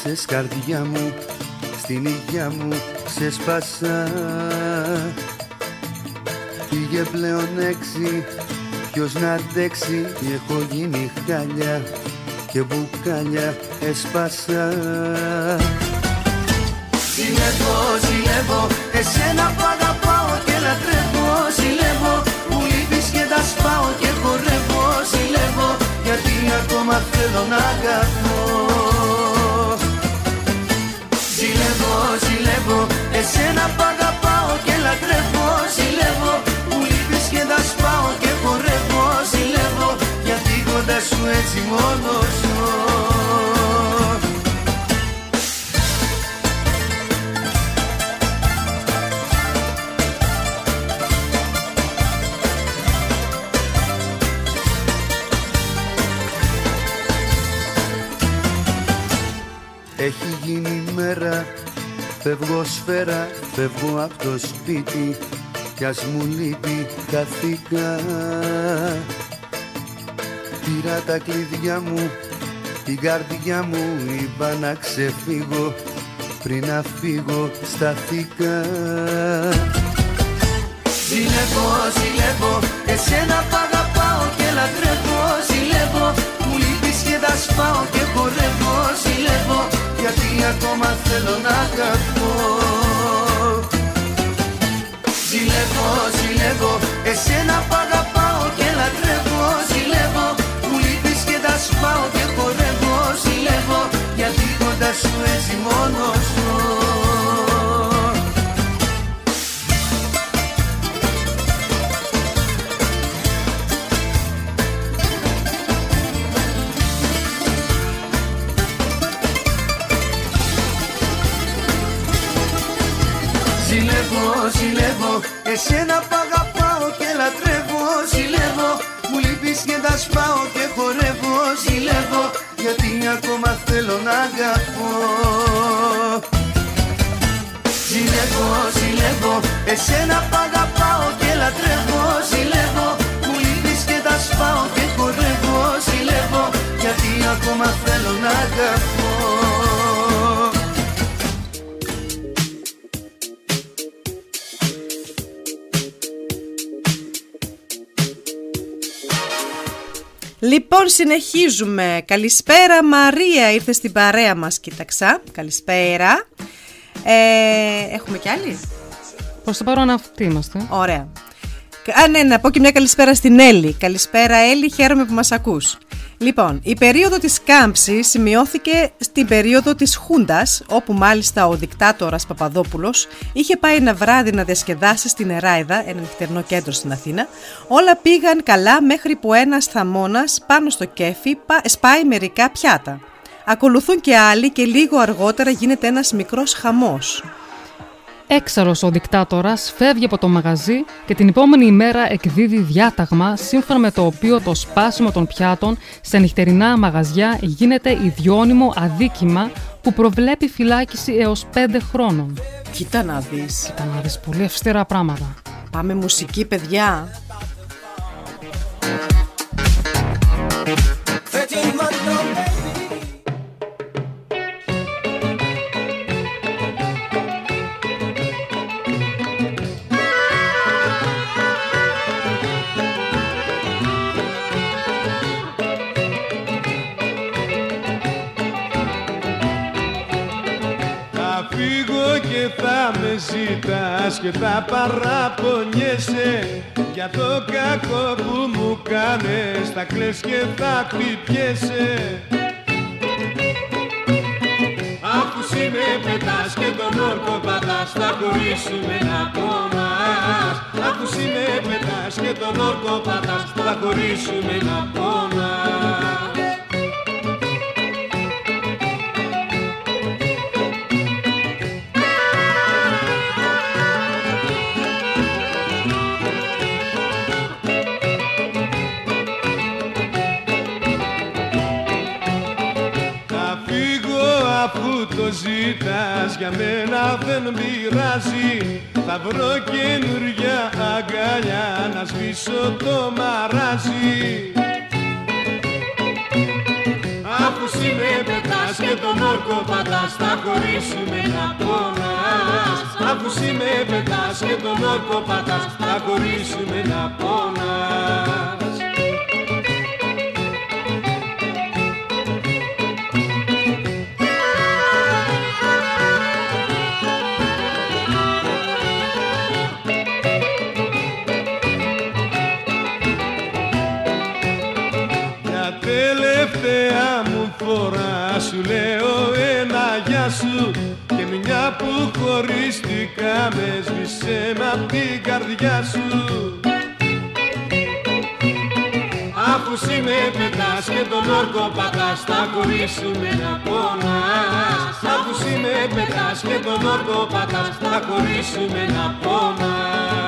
Άργησες καρδιά μου Στην υγειά μου ξεσπάσα. Πήγε πλέον έξι Ποιος να αντέξει Έχω γίνει χάλια Και μπουκάλια έσπασα Ζηλεύω, ζηλεύω Εσένα που αγαπάω και λατρεύω. Ζηλεύω Μου λείπεις και τα σπάω και χορεύω. Ζηλεύω Γιατί ακόμα θέλω να αγαπώ Ζηλεύω, ζηλεύω Εσένα που αγαπάω και λατρεύω. Ζηλεύω Μου λείπεις και τα σπάω και χορεύω. Ζηλεύω Γιατί κοντά σου έτσι μόνος ζω. Έχει γίνει μέρα Φεύγω σφαίρα Φεύγω από το σπίτι Κι ας μου λείπει χαθήκα Πήρα τα κλειδιά μου Την καρδιά μου Είπα να ξεφύγω Πριν να φύγω σταθήκα Ζηλεύω, ζηλεύω Εσένα που αγαπάω και λατρεύω. Ζηλεύω Μου λείπεις και τα σπάω και χορεύω. Ζηλεύω Γιατί ακόμα θέλω να αγαπώ Ζηλεύω, ζηλεύω Εσένα που αγαπάω και λατρεύω. Ζηλεύω Μου λείπεις και τα σπάω και χορεύω. Ζηλεύω Γιατί κοντά σου έτσι μόνος ζω Ζηλεύω, ζηλεύω. Εσένα που αγαπάω και λατρεύω. Ζηλεύω. Μου λείπεις και τα σπάω και χορεύω. Ζηλεύω Γιατί ακόμα θέλω να αγαπώ. Ζηλεύω, ζηλεύω. Εσένα που αγαπάω και λατρεύω. Ζηλεύω. Μου λείπεις και τα σπάω και χορεύω. Ζηλεύω Γιατί ακόμα θέλω να αγαπώ Λοιπόν, συνεχίζουμε. Καλησπέρα, Μαρία. Ήρθε στην παρέα μας, κοίταξα. Καλησπέρα. Ε, έχουμε κι άλλη; Προς το παρόν αυτοί είμαστε; Ωραία. Α, ναι, να πω και μια καλησπέρα στην Έλλη. Καλησπέρα, Έλλη, χαίρομαι που μας ακούς. Λοιπόν, η περίοδο της κάμψης σημειώθηκε στην περίοδο της Χούντας, όπου μάλιστα ο δικτάτορας Παπαδόπουλος είχε πάει ένα βράδυ να διασκεδάσει στην Εράιδα, ένα νυχτερινό κέντρο στην Αθήνα. Όλα πήγαν καλά μέχρι που ένας θαμώνας πάνω στο κέφι πα- σπάει μερικά πιάτα. Ακολουθούν και άλλοι και λίγο αργότερα γίνεται ένας μικρός χαμός. Έξαρος ο δικτάτορας φεύγει από το μαγαζί και την επόμενη ημέρα εκδίδει διάταγμα σύμφωνα με το οποίο το σπάσιμο των πιάτων σε νυχτερινά μαγαζιά γίνεται ιδιώνυμο αδίκημα που προβλέπει φυλάκιση έως 5 χρόνων. Κοίτα να δεις. Κοίτα να δεις πολύ αυστηρά πράγματα. Πάμε μουσική, παιδιά. Και θα με ζητάς και θα παραπονιέσαι Για το κακό που μου κάνες. Θα κλαις και θα χτυπιέσαι. Αφού εσύ με πετάς και τον όρκο πατάς θα χωρίσουμε να πονάς. Αφού εσύ με πετάς και τον όρκο πατάς θα χωρίσουμε να πονάς για μένα δεν πειράζει. Θα βρω καινούργια αγκαλιά να σβήσω το μαράζι. Αφού συνεπετάς και τον όρκο πατάς θα χωρίσουμε να πονάς. Αφού συνεπετάς και τον όρκο πατάς θα χωρίσουμε να πονάς. Και τον όρκο πατάς θα χωρίσουμε να πόνας. Αφού σύ με πετάς και τον όρκο πατάς θα χωρίσουμε να πόνας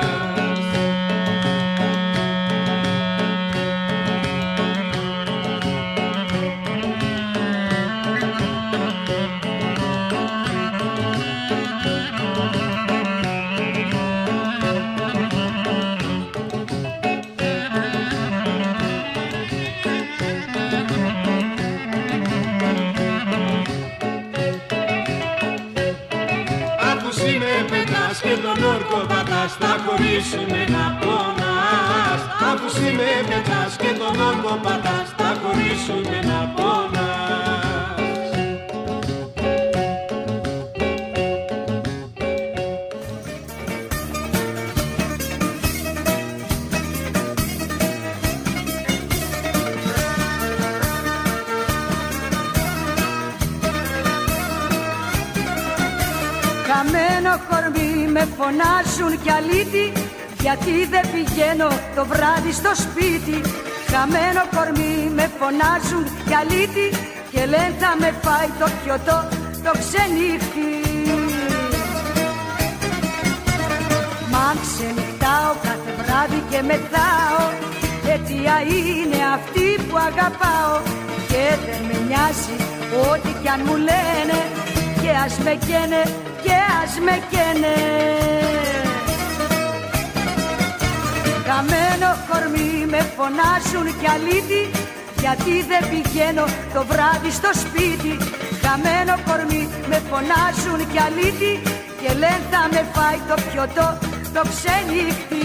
θα χωρίσουμε να πόνας Αφού με πετάς και τον όρκο πατάς. Θα χωρίσουμε να πόνας Καμένο κορμί με φωνάζουν κι αλήτη γιατί δεν πηγαίνω το βράδυ στο σπίτι. Χαμένο κορμί με φωνάζουν κι αλήτη και λένε θα με φάει το πιωτό το ξενύχτη Μα ξενυχτάω κάθε βράδυ και μετάω αιτία είναι αυτή που αγαπάω. Και δεν με νοιάζει ό,τι κι αν μου λένε και ας με καίνε και ας με καίνε Καμένο κορμί με φωνάζουν κι αλήτη γιατί δεν πηγαίνω το βράδυ στο σπίτι. Καμένο κορμί με φωνάζουν κι αλήτη και λένε θα με φάει το πιωτό το ξενύχτη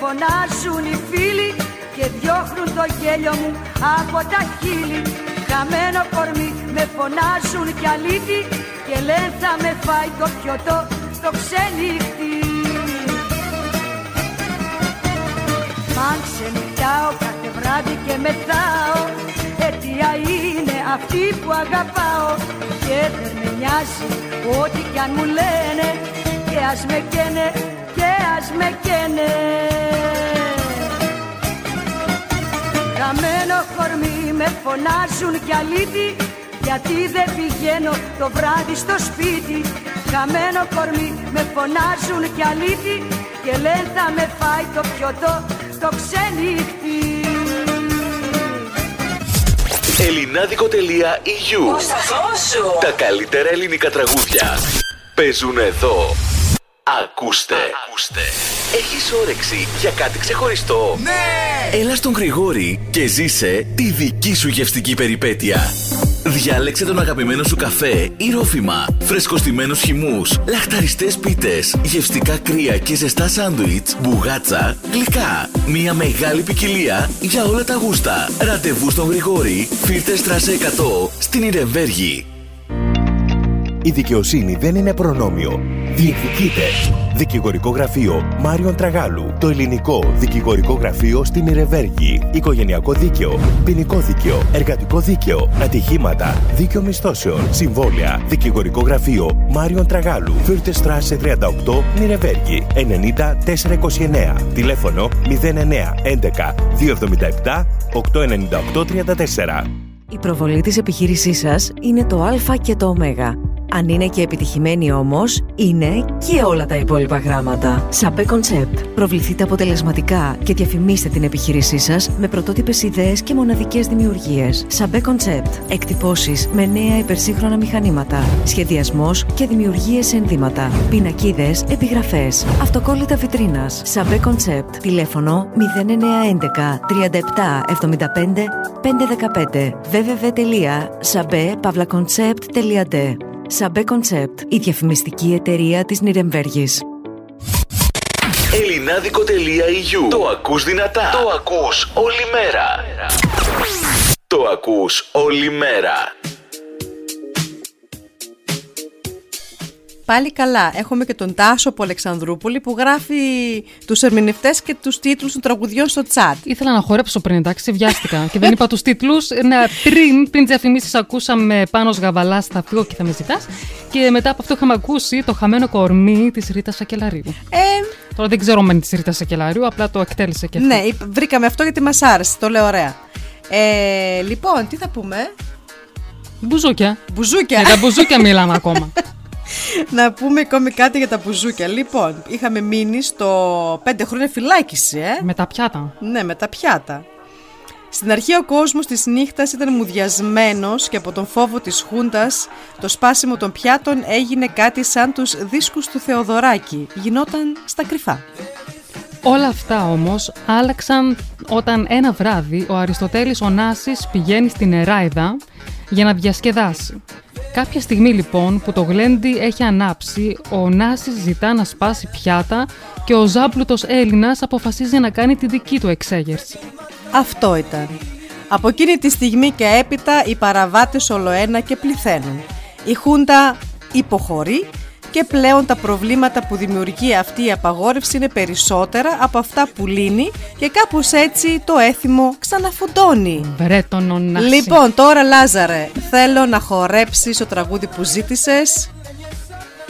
φωνάζουν οι φίλοι και διώχνουν το γέλιο μου από τα χείλη. Καμένο κορμί με φωνάζουν κι αλήτη και λένε θα με φάει το πιωτό το ξενύχτη. Μα ξενυχτάω κάθε βράδυ και μετάω αιτία είναι αυτή που αγαπάω. Και δεν με νοιάζει ό,τι κι αν μου λένε και ας με καίνε και ας με καίνε. Καμένο κορμί με φωνάζουν κι αλήτη γιατί δεν πηγαίνω το βράδυ στο σπίτι. Καμένο κορμί με φωνάζουν κι αλήτη και λένε θα με φάει το πιωτό το ξενύχτη. Ελληνάδικο.eu Τα καλύτερα ελληνικά τραγούδια παίζουν εδώ Ακούστε. Ακούστε. Έχεις όρεξη για κάτι ξεχωριστό. Ναι! Έλα στον Γρηγόρη και ζήσε τη δική σου γευστική περιπέτεια. Διάλεξε τον αγαπημένο σου καφέ ή ρόφημα, φρεσκοστημένους χυμούς, λαχταριστές πίτες, γευστικά κρύα και ζεστά σάντουιτς, μπουγάτσα, γλυκά. Μια μεγάλη ποικιλία για όλα τα γούστα. Ραντεβού στον Γρηγόρη, Φίλτε Στράσε 100, στην Ιρεμβέργη. Η δικαιοσύνη δεν είναι προνόμιο. Διεκδικείτε. Δικηγορικό γραφείο Μάριον Τραγάλου. Το ελληνικό δικηγορικό γραφείο στην Ιρεβέργη. Οικογενειακό δίκαιο. Ποινικό δίκαιο. Εργατικό δίκαιο. Ατυχήματα. Δίκαιο μισθώσεων. Συμβόλαια. Δικηγορικό γραφείο Μάριον Τραγάλου. Φύρτε Στράσε 38 Νιρεβέργη. 90 429. Τηλέφωνο 09 11 277 898 34. Η προβολή της επιχείρησής σας είναι το Α και το Ω. Αν είναι και επιτυχημένη όμως, είναι και όλα τα υπόλοιπα γράμματα. Σαμπέ Concept. Προβληθείτε αποτελεσματικά και διαφημίστε την επιχείρησή σας με πρωτότυπες ιδέες και μοναδικές δημιουργίες. Σαμπέ Concept. Εκτυπώσεις με νέα υπερσύγχρονα μηχανήματα. Σχεδιασμός και δημιουργίες ενδύματα. Πινακίδες, επιγραφές. Αυτοκόλλητα βιτρίνας. Σαμπέ Concept. Τηλέφωνο 0911 37 75 515 www.sabe-concept.de Σαμπέ Concept, η διαφημιστική εταιρεία της Νιρεμβέργης. Ελληνάδικο.eu Το ακούς δυνατά. Το ακούς όλη μέρα. Το ακούς όλη μέρα. Πάλι καλά. Έχουμε και τον Τάσο από Αλεξανδρούπολη που γράφει τους ερμηνευτές και τους τίτλους των τραγουδιών στο chat. Ήθελα να χορέψω πριν, εντάξει, βιάστηκα και δεν είπα τους τίτλους. Ναι, πριν, πριν τις διαφημίσει, ακούσαμε πάνω Γαβαλά θα φύγω και θα με ζητάς. Και μετά από αυτό είχαμε ακούσει το χαμένο κορμί της Ρίτα Σακελαρίου. Ε, Τώρα δεν ξέρω αν είναι της Ρίτα Σακελαρίου, απλά το εκτέλεσε και αυτό. ναι, βρήκαμε αυτό γιατί μας άρεσε. Το λέω ωραία. Ε, λοιπόν, τι θα πούμε; Μπουζούκια. Μπουζούκια. Για τα μπουζούκια μιλάμε ακόμα. [laughs] να πούμε ακόμη κάτι για τα μπουζούκια. Λοιπόν, είχαμε μείνει στο 5 χρόνια φυλάκιση, ε. Με τα πιάτα. Ναι, με τα πιάτα. Στην αρχή ο κόσμος της νύχτας ήταν μουδιασμένος και από τον φόβο της Χούντας το σπάσιμο των πιάτων έγινε κάτι σαν τους δίσκους του Θεοδωράκη. Γινόταν στα κρυφά. Όλα αυτά όμως άλλαξαν όταν ένα βράδυ ο Αριστοτέλης Ωνάσης πηγαίνει στην Εράιδα για να διασκεδάσει. Κάποια στιγμή λοιπόν που το γλέντι έχει ανάψει, ο Νάσης ζητά να σπάσει πιάτα και ο ζάμπλουτος Έλληνας αποφασίζει να κάνει τη δική του εξέγερση. Αυτό ήταν. Από εκείνη τη στιγμή και έπειτα οι παραβάτες ολοένα και πληθαίνουν. Η Χούντα υποχωρεί και πλέον τα προβλήματα που δημιουργεί αυτή η απαγόρευση είναι περισσότερα από αυτά που λύνει και κάπως έτσι το έθιμο ξαναφουντώνει. Βρε τον Ωνάση. Λοιπόν, τώρα Λάζαρε, θέλω να χορέψεις το τραγούδι που ζήτησες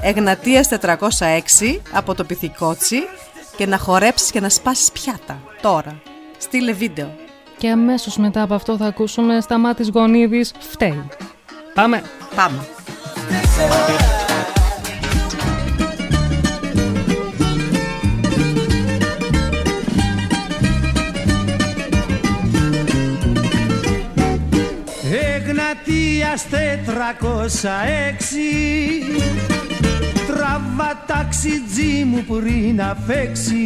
Εγνατίας 406 από το Πυθικότσι και να χορέψεις και να σπάσεις πιάτα. Τώρα. Στείλε βίντεο. Και αμέσως μετά από αυτό θα ακούσουμε Σταμάτης Γονίδης «Φταίει». Πάμε. Πάμε. Εγνατίας 406 Τραβά ταξιτζί μου πριν να φέξει.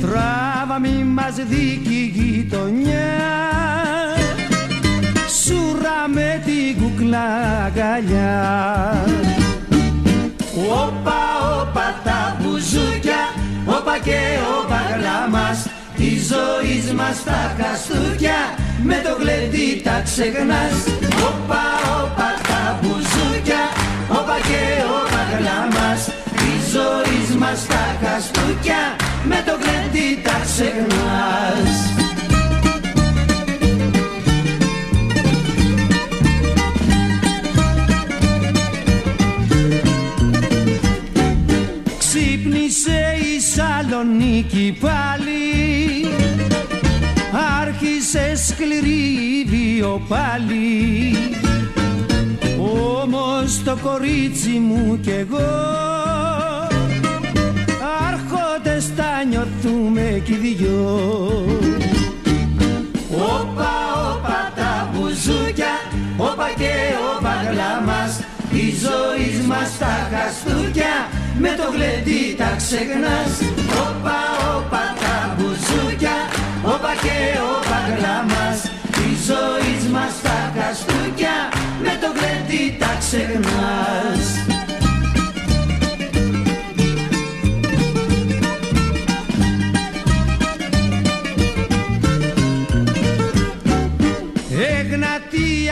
Τράβα μη μας δίκη γειτονιά. Σούρα με την κουκλά αγκαλιά. Όπα, όπα τα μπουζούκια. Όπα και όπα γλάμας Τη ζωής μας τα χαστούκια Με το γλεντί τα ξεχνάς. Όπα, όπα τα μπουζούκια Όπα και όπα γλάμας. Τη ζωής μας τα χαστούκια Με το γλεντί τα ξεχνάς Ξύπνησε η Σαλονίκη πάλι. Άρχισε σκληρή βίο πάλι. Όμως το κορίτσι μου κι εγώ. Άρχοντες θα νιώθουμε κι οι δυο. Όπα, όπα τα μπουζούκια Όπα και όπα γλάμας. Τη ζωής μας τα χαστούκια Με το γλεντί τα ξεχνάς. Όπα, όπα τα μπουζούκια Όπα και όπα γλάμας Τη ζωής μας τα χαστούκια Με το γλεντί τα ξεχνάς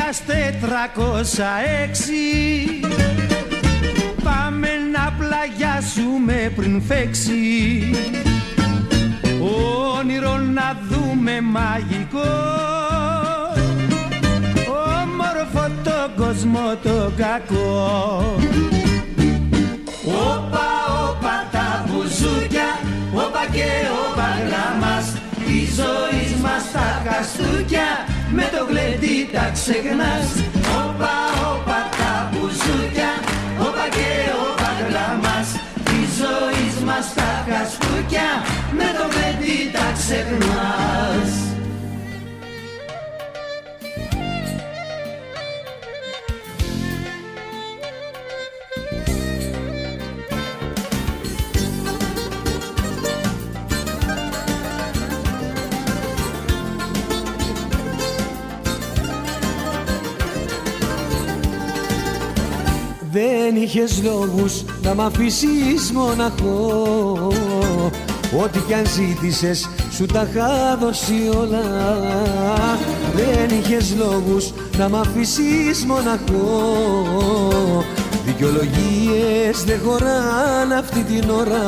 Εγνατίας 406 Πάμε να πλαγιάσουμε πριν φέξει. Όνειρο να δούμε μαγικό. Όμορφο το κόσμο το κακό. Όπα, όπα τα μπουζούκια. Όπα και όπα γλάμας Τη ζωής μας τα χαστούκια Με το γλεντί τα ξεχνάς. Όπα, όπα τα μπουζούκια μπουζούκια Όπα και όπα γλαμάς. Τη ζωής μας τα χασκούκια Με το παιδί τα ξεχνάς Δεν είχες λόγους να μ' αφήσεις μοναχό. Ό,τι κι αν ζήτησες σου τα είχα δώσει όλα. Δεν είχες λόγους να μ' αφήσεις μοναχό. Δικαιολογίες δεν χωράν αυτή την ώρα.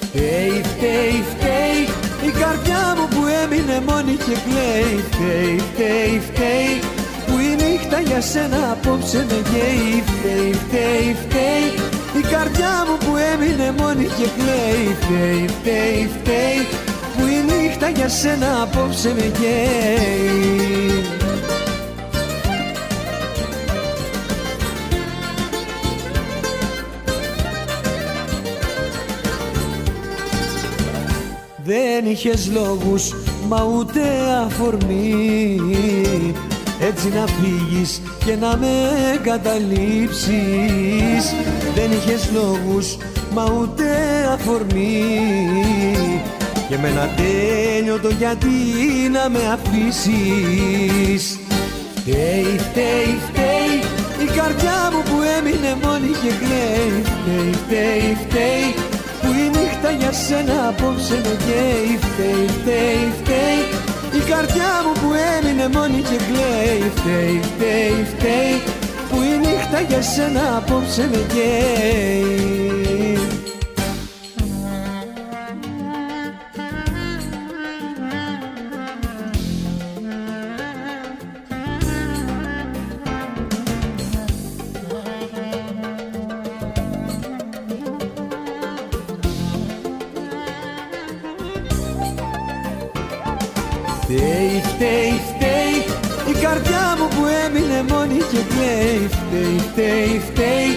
Φταίει, φταίει, φταίει η καρδιά μου που έμεινε μόνη και κλαίει. Φταίει, φταίει, φταίει που η νύχτα για σένα απόψε με γέει Φταίει, φταίει, φταίει η καρδιά μου που έμεινε μόνη και κλαίει Φταίει, φταίει, φταίει που η νύχτα για σένα απόψε με γέει Δεν είχες λόγους μα ούτε αφορμή έτσι να φύγεις και να με εγκαταλείψεις. Δεν είχες λόγους μα ούτε αφορμή. Και με ένα τέλειωτο γιατί να με αφήσεις. Φταίει, φταίει, φταίει η καρδιά μου που έμεινε μόνη και κλαίει. Φταίει, φταίει, φταίει που η νύχτα για σένα απόψε με καίει. Φταίει, φταίει, φταίει η καρδιά μου που έμεινε μόνη και κλαίει. Φταίει, φταίει, φταίει που η νύχτα για σένα απόψε με καίει Φταίει, φταίει, φταίει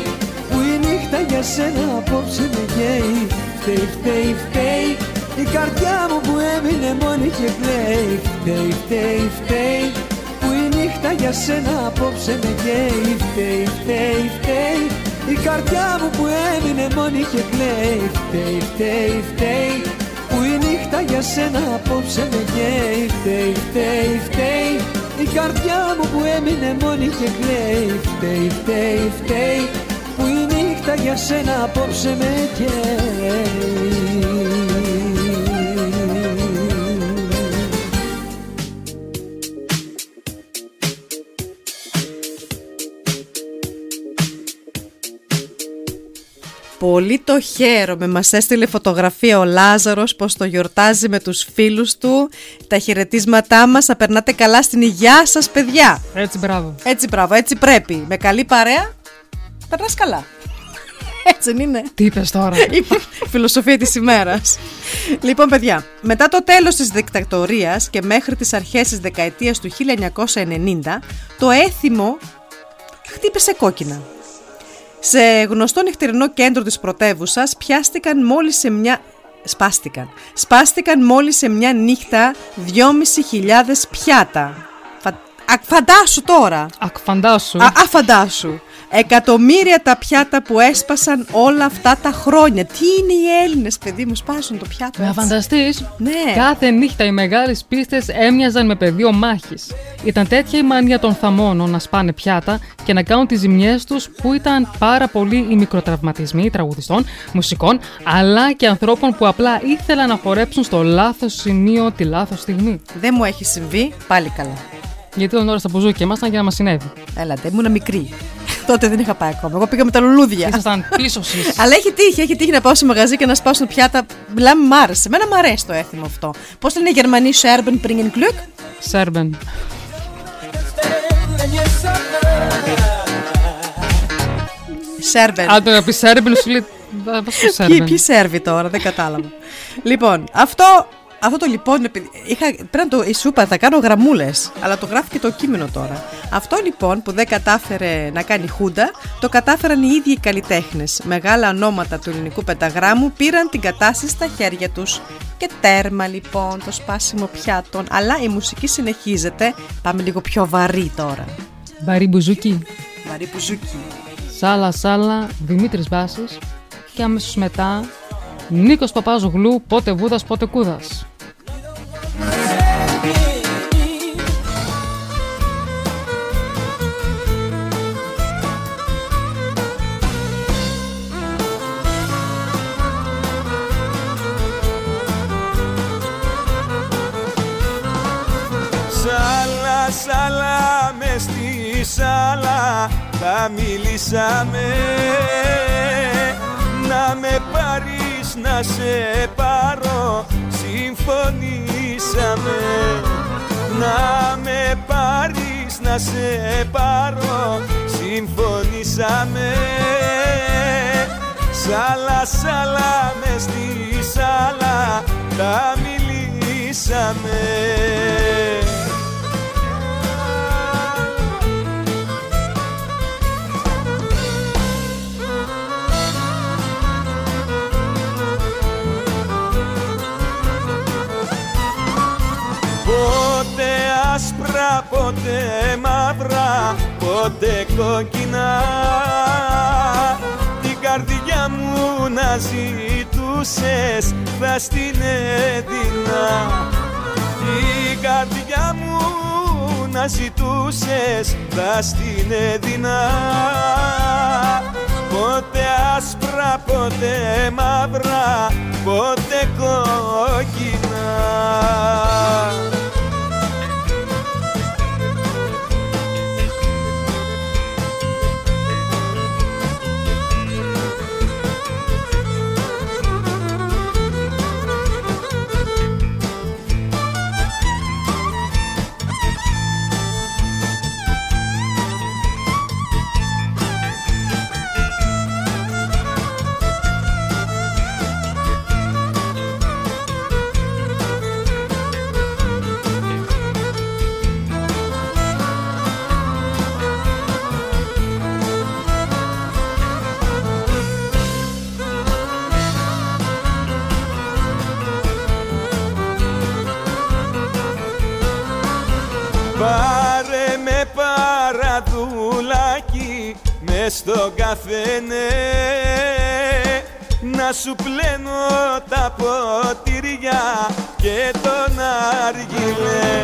που η νύχτα για σένα απόψε με καίει Φταίει, φταίει, φταίει η καρδιά μου που έμεινε μόνη και κλαίει. Φταίει, φταίει, φταίει που η νύχτα για σένα απόψε με καίει Φταίει, φταίει, φταίει η καρδιά μου που έμεινε μόνη και κλαίει. Φταίει, φταίει, φταίει που η νύχτα για σένα απόψε με καίει Φταίει, φταίει, φταίει η καρδιά μου που έμεινε μόνη και κλαίει Φταίει, φταίει, φταίει. Που η νύχτα για σένα απόψε με καίει Πολύ το χαίρομαι. Μας έστειλε φωτογραφία ο Λάζαρος πως το γιορτάζει με τους φίλους του. Τα χαιρετίσματά μας. Θα περνάτε καλά στην υγειά σας, παιδιά. Έτσι, μπράβο. Έτσι, μπράβο. Έτσι πρέπει. Με καλή παρέα. Περνάς καλά. Έτσι δεν είναι. Τι είπες τώρα; [laughs] Η φιλοσοφία της ημέρας. λοιπόν, παιδιά, μετά το τέλος της δικτατορίας και μέχρι τις αρχές της δεκαετίας του 1990, το έθιμο χτύπησε κόκκινα. Σε γνωστό νυχτερινό κέντρο της πρωτεύουσας πιάστηκαν μόλις σε μια... Σπάστηκαν. Σπάστηκαν μόλις σε μια νύχτα 2.500 πιάτα. Φα... Α, φαντάσου τώρα. Ακφαντάσου. Α, α, φαντάσου. Εκατομμύρια τα πιάτα που έσπασαν όλα αυτά τα χρόνια. Τι είναι οι Έλληνες, παιδί μου, σπάσουν το πιάτο. Να έτσι. φανταστείς. Ναι. Κάθε νύχτα οι μεγάλες πίστες έμοιαζαν με πεδίο μάχης. Ήταν τέτοια η μανία των θαμώνων να σπάνε πιάτα και να κάνουν τις ζημιές τους που ήταν πάρα πολλοί οι μικροτραυματισμοί τραγουδιστών, μουσικών, αλλά και ανθρώπων που απλά ήθελαν να χορέψουν στο λάθος σημείο τη λάθος στιγμή. Δεν μου έχει συμβεί, πάλι καλά. Γιατί όταν ώρα στα μπουζούκια ήμασταν για να μας συνέβη. Έλατε, ήμουν μικρή. [laughs] Τότε δεν είχα πάει ακόμα. Εγώ πήγα με τα λουλούδια. Ήσασταν πίσω [laughs] εσείς. Αλλά έχει τύχει, έχει τύχει να πάω σε μαγαζί και να σπάσουν πιάτα. Μιλάμε, μ' άρεσε. Εμένα μου αρέσει το έθιμο αυτό. Πώς λένε οι Γερμανοί, Σέρμπεν, Πρίγκεν Κλουκ. Σέρμπεν. Σέρμπεν. Αν το πει Σέρμπεν, σου λέει. «Θα πας στο Ποιοι, Σέρμπεν. ποιοι Σέρβοι τώρα, δεν κατάλαβα. λοιπόν, αυτό Αυτό το λοιπόν, είχα, πρέπει να το ισούπα, θα κάνω γραμμούλες, αλλά το γράφει και το κείμενο τώρα. Αυτό λοιπόν που δεν κατάφερε να κάνει χούντα, το κατάφεραν οι ίδιοι οι καλλιτέχνες. Μεγάλα ονόματα του ελληνικού πενταγράμμου πήραν την κατάσταση στα χέρια τους. Και τέρμα λοιπόν το σπάσιμο πιάτων, αλλά η μουσική συνεχίζεται. Πάμε λίγο πιο βαρύ τώρα. Βαρύ μπουζούκι. Βαρύ μπουζούκι. Σάλα, σάλα, Δημήτρης Βάσης και αμέσως μετά Νίκος Παπάζογλου, πότε βούδας, πότε κούδας. Σάλα, σάλα, μες στη σάλα θα μιλήσαμε να με πάρεις να σε πάρω συμφωνήσαμε. Να με πάρεις να σε πάρω συμφωνήσαμε. Σάλα, σάλα, μες στη σάλα τα μιλήσαμε άσπρα, πότε μαύρα, πότε κόκκινα. Την καρδιά μου να ζητούσες θα στην έδινα. Την καρδιά μου να ζητούσες θα στην έδινα. Πότε άσπρα, πότε μαύρα, πότε κόκκινα Πάρε με παραδουλάκι μες στο καφενέ. Να σου πλένω τα ποτήρια και τον αργυλέ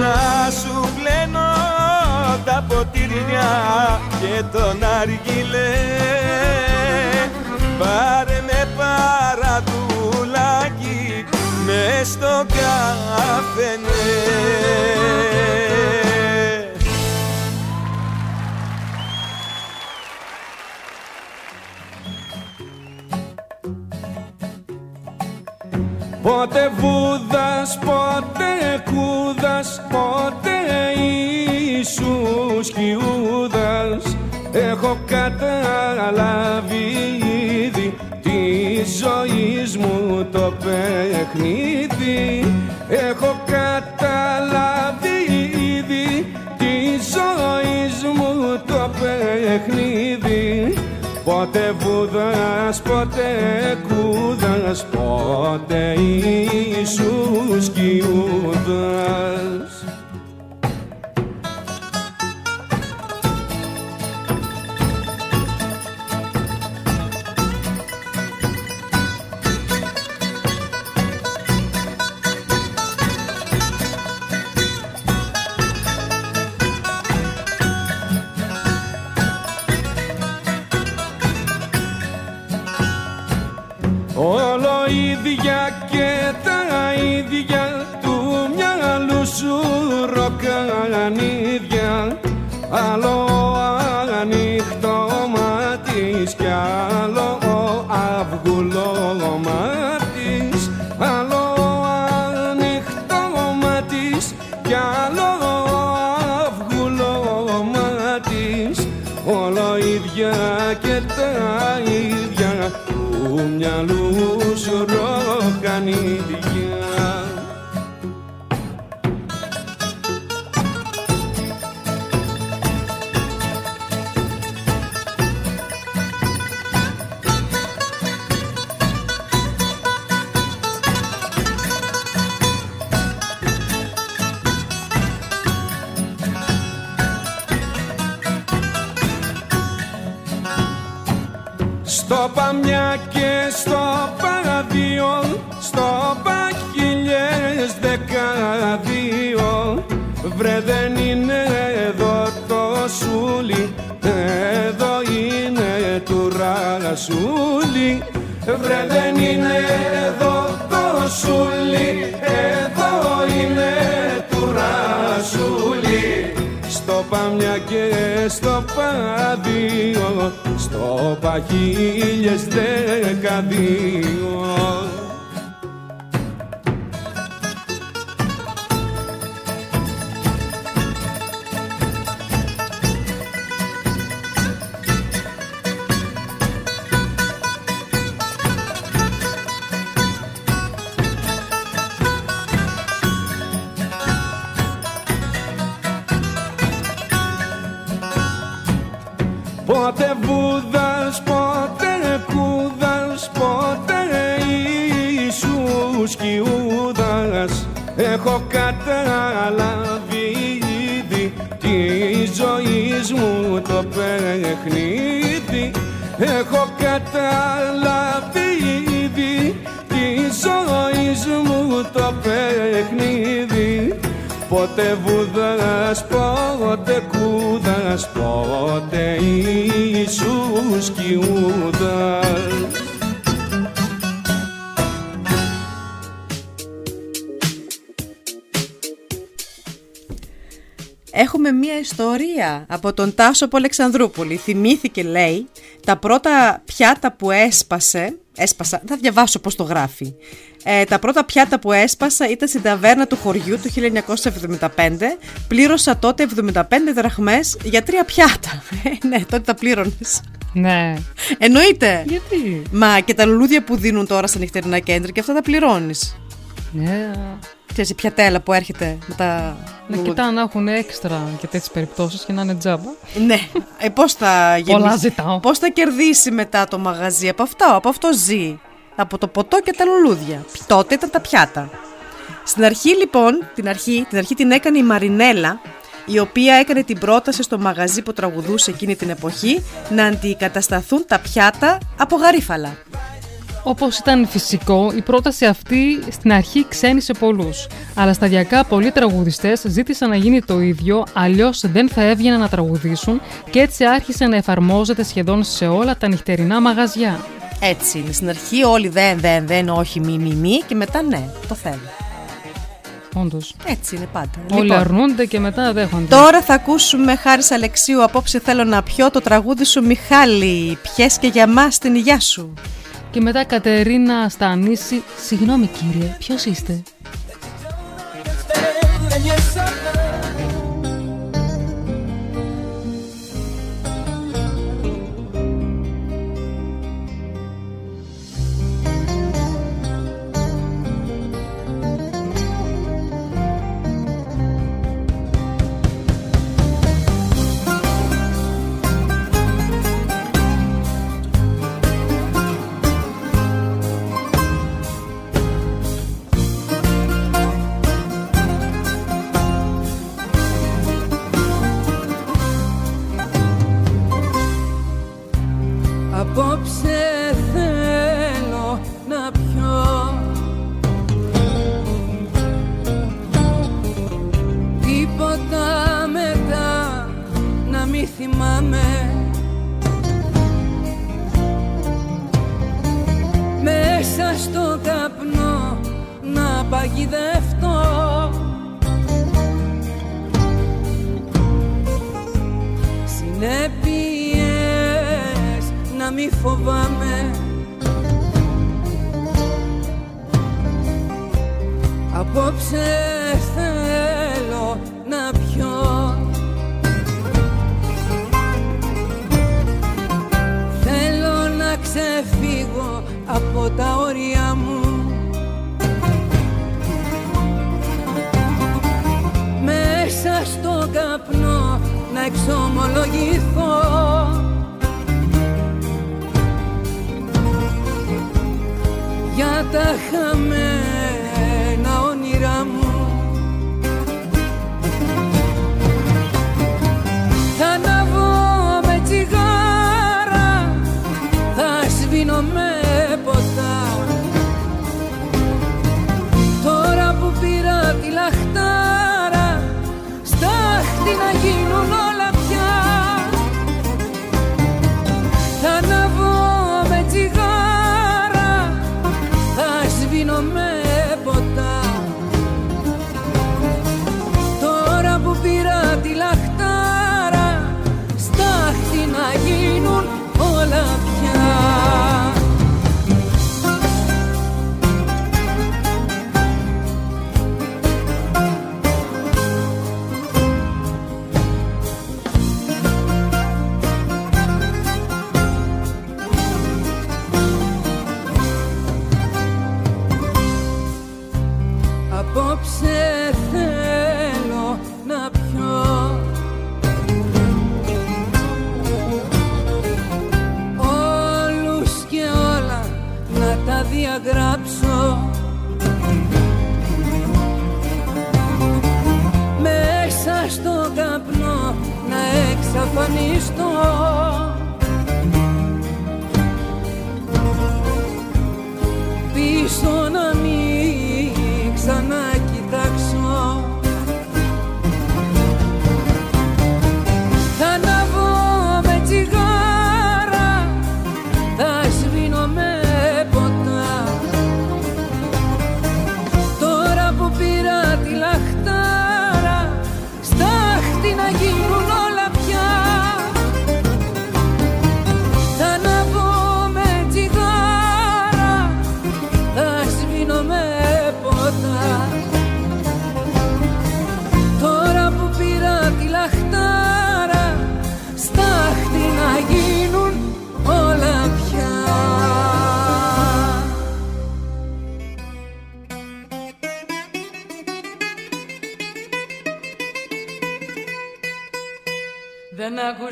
να σου πλένω τα ποτήρια και τον αργυλέ πάρε με παραδουλάκι μες στο καφενέ. Πότε βούδας, πότε κούδας, πότε Ιησούς Χιούδας. Έχω καταλάβει ήδη τη ζωής μου το παιχνίδι Έχω καταλάβει ήδη τη ζωής μου το παιχνίδι Πότε βούδας, πότε κούδας, πότε Ιησούς Κιούδας. Όλο άλλο ανοιχτό στο Παραδείο στο Παχίλιες δεκαδύο βρε δεν είναι εδώ το σούλι εδώ είναι του ρασούλι βρε δεν είναι εδώ το σούλι εδώ είναι του ρασούλι στο Παμιά και στο Παραδείο στο Παχίλιες δεκαδύο Πότε βούδας, πότε κούδας, πότε Ιησούς Κιούδας. Έχω καταλάβει ήδη τη ζωής μου το παιχνίδι. Έχω καταλάβει ήδη τη ζωής μου το παιχνίδι. Πότε βούδας, πότε κούδας, πότε Ιησούς Κιούδας Έχουμε μία ιστορία από τον Τάσο από Αλεξανδρούπολη. Θυμήθηκε, λέει, τα πρώτα πιάτα που έσπασε. Έσπασα, θα διαβάσω πώς το γράφει. Ε, τα πρώτα πιάτα που έσπασα ήταν στην ταβέρνα του χωριού του 1975. Πλήρωσα τότε 75 δραχμές για τρία πιάτα. Ε, ναι, τότε τα πλήρωνες. Ναι. Εννοείται. Γιατί; Μα και τα λουλούδια που δίνουν τώρα στα νυχτερινά κέντρα και αυτά τα πληρώνεις. Ναι. Ξέρεις, η πιατέλα που έρχεται με τα Να λουλούδια. κοιτάω να έχουν έξτρα για τέτοιες περιπτώσεις και να είναι τζάμπα. Ναι. Ε, πώς θα Πολλά γεννήσει- ζητάω. Πώς θα κερδίσει μετά το μαγαζί; Από αυτό, από αυτό ζει. Από το ποτό και τα λουλούδια. Τότε ήταν τα πιάτα. Στην αρχή λοιπόν, την αρχή, την αρχή την έκανε η Μαρινέλα, η οποία έκανε την πρόταση στο μαγαζί που τραγουδούσε εκείνη την εποχή να αντικατασταθούν τα πιάτα από γαρίφαλα. Όπως ήταν φυσικό, η πρόταση αυτή στην αρχή ξένησε πολλούς. Αλλά σταδιακά πολλοί τραγουδιστές ζήτησαν να γίνει το ίδιο, αλλιώς δεν θα έβγαιναν να τραγουδήσουν και έτσι άρχισε να εφαρμόζεται σχεδόν σε όλα τα νυχτερινά μαγαζιά. Έτσι είναι. Στην αρχή όλοι δεν, δεν, δεν, όχι, μη, μη, μη και μετά ναι, το θέλω. Όντως. Έτσι είναι πάντα. Όλοι Λοιπόν, αρνούνται και μετά δέχονται. Τώρα θα ακούσουμε χάρης Αλεξίου απόψε θέλω να πιω το τραγούδι σου Μιχάλη. Πιες και για μας την υγειά σου. Και μετά Κατερίνα Στανίση, συγγνώμη κύριε, ποιος είστε; Παγιδευτώ Συνέπειες να μη φοβάμαι. Απόψε θέλω να πιω. Θέλω να ξεφύγω από τα να εξομολογηθώ. Για τα χαμένα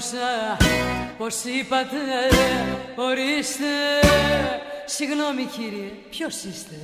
άκουσα πως είπατε ορίστε. Συγγνώμη κύριε, ποιος είστε;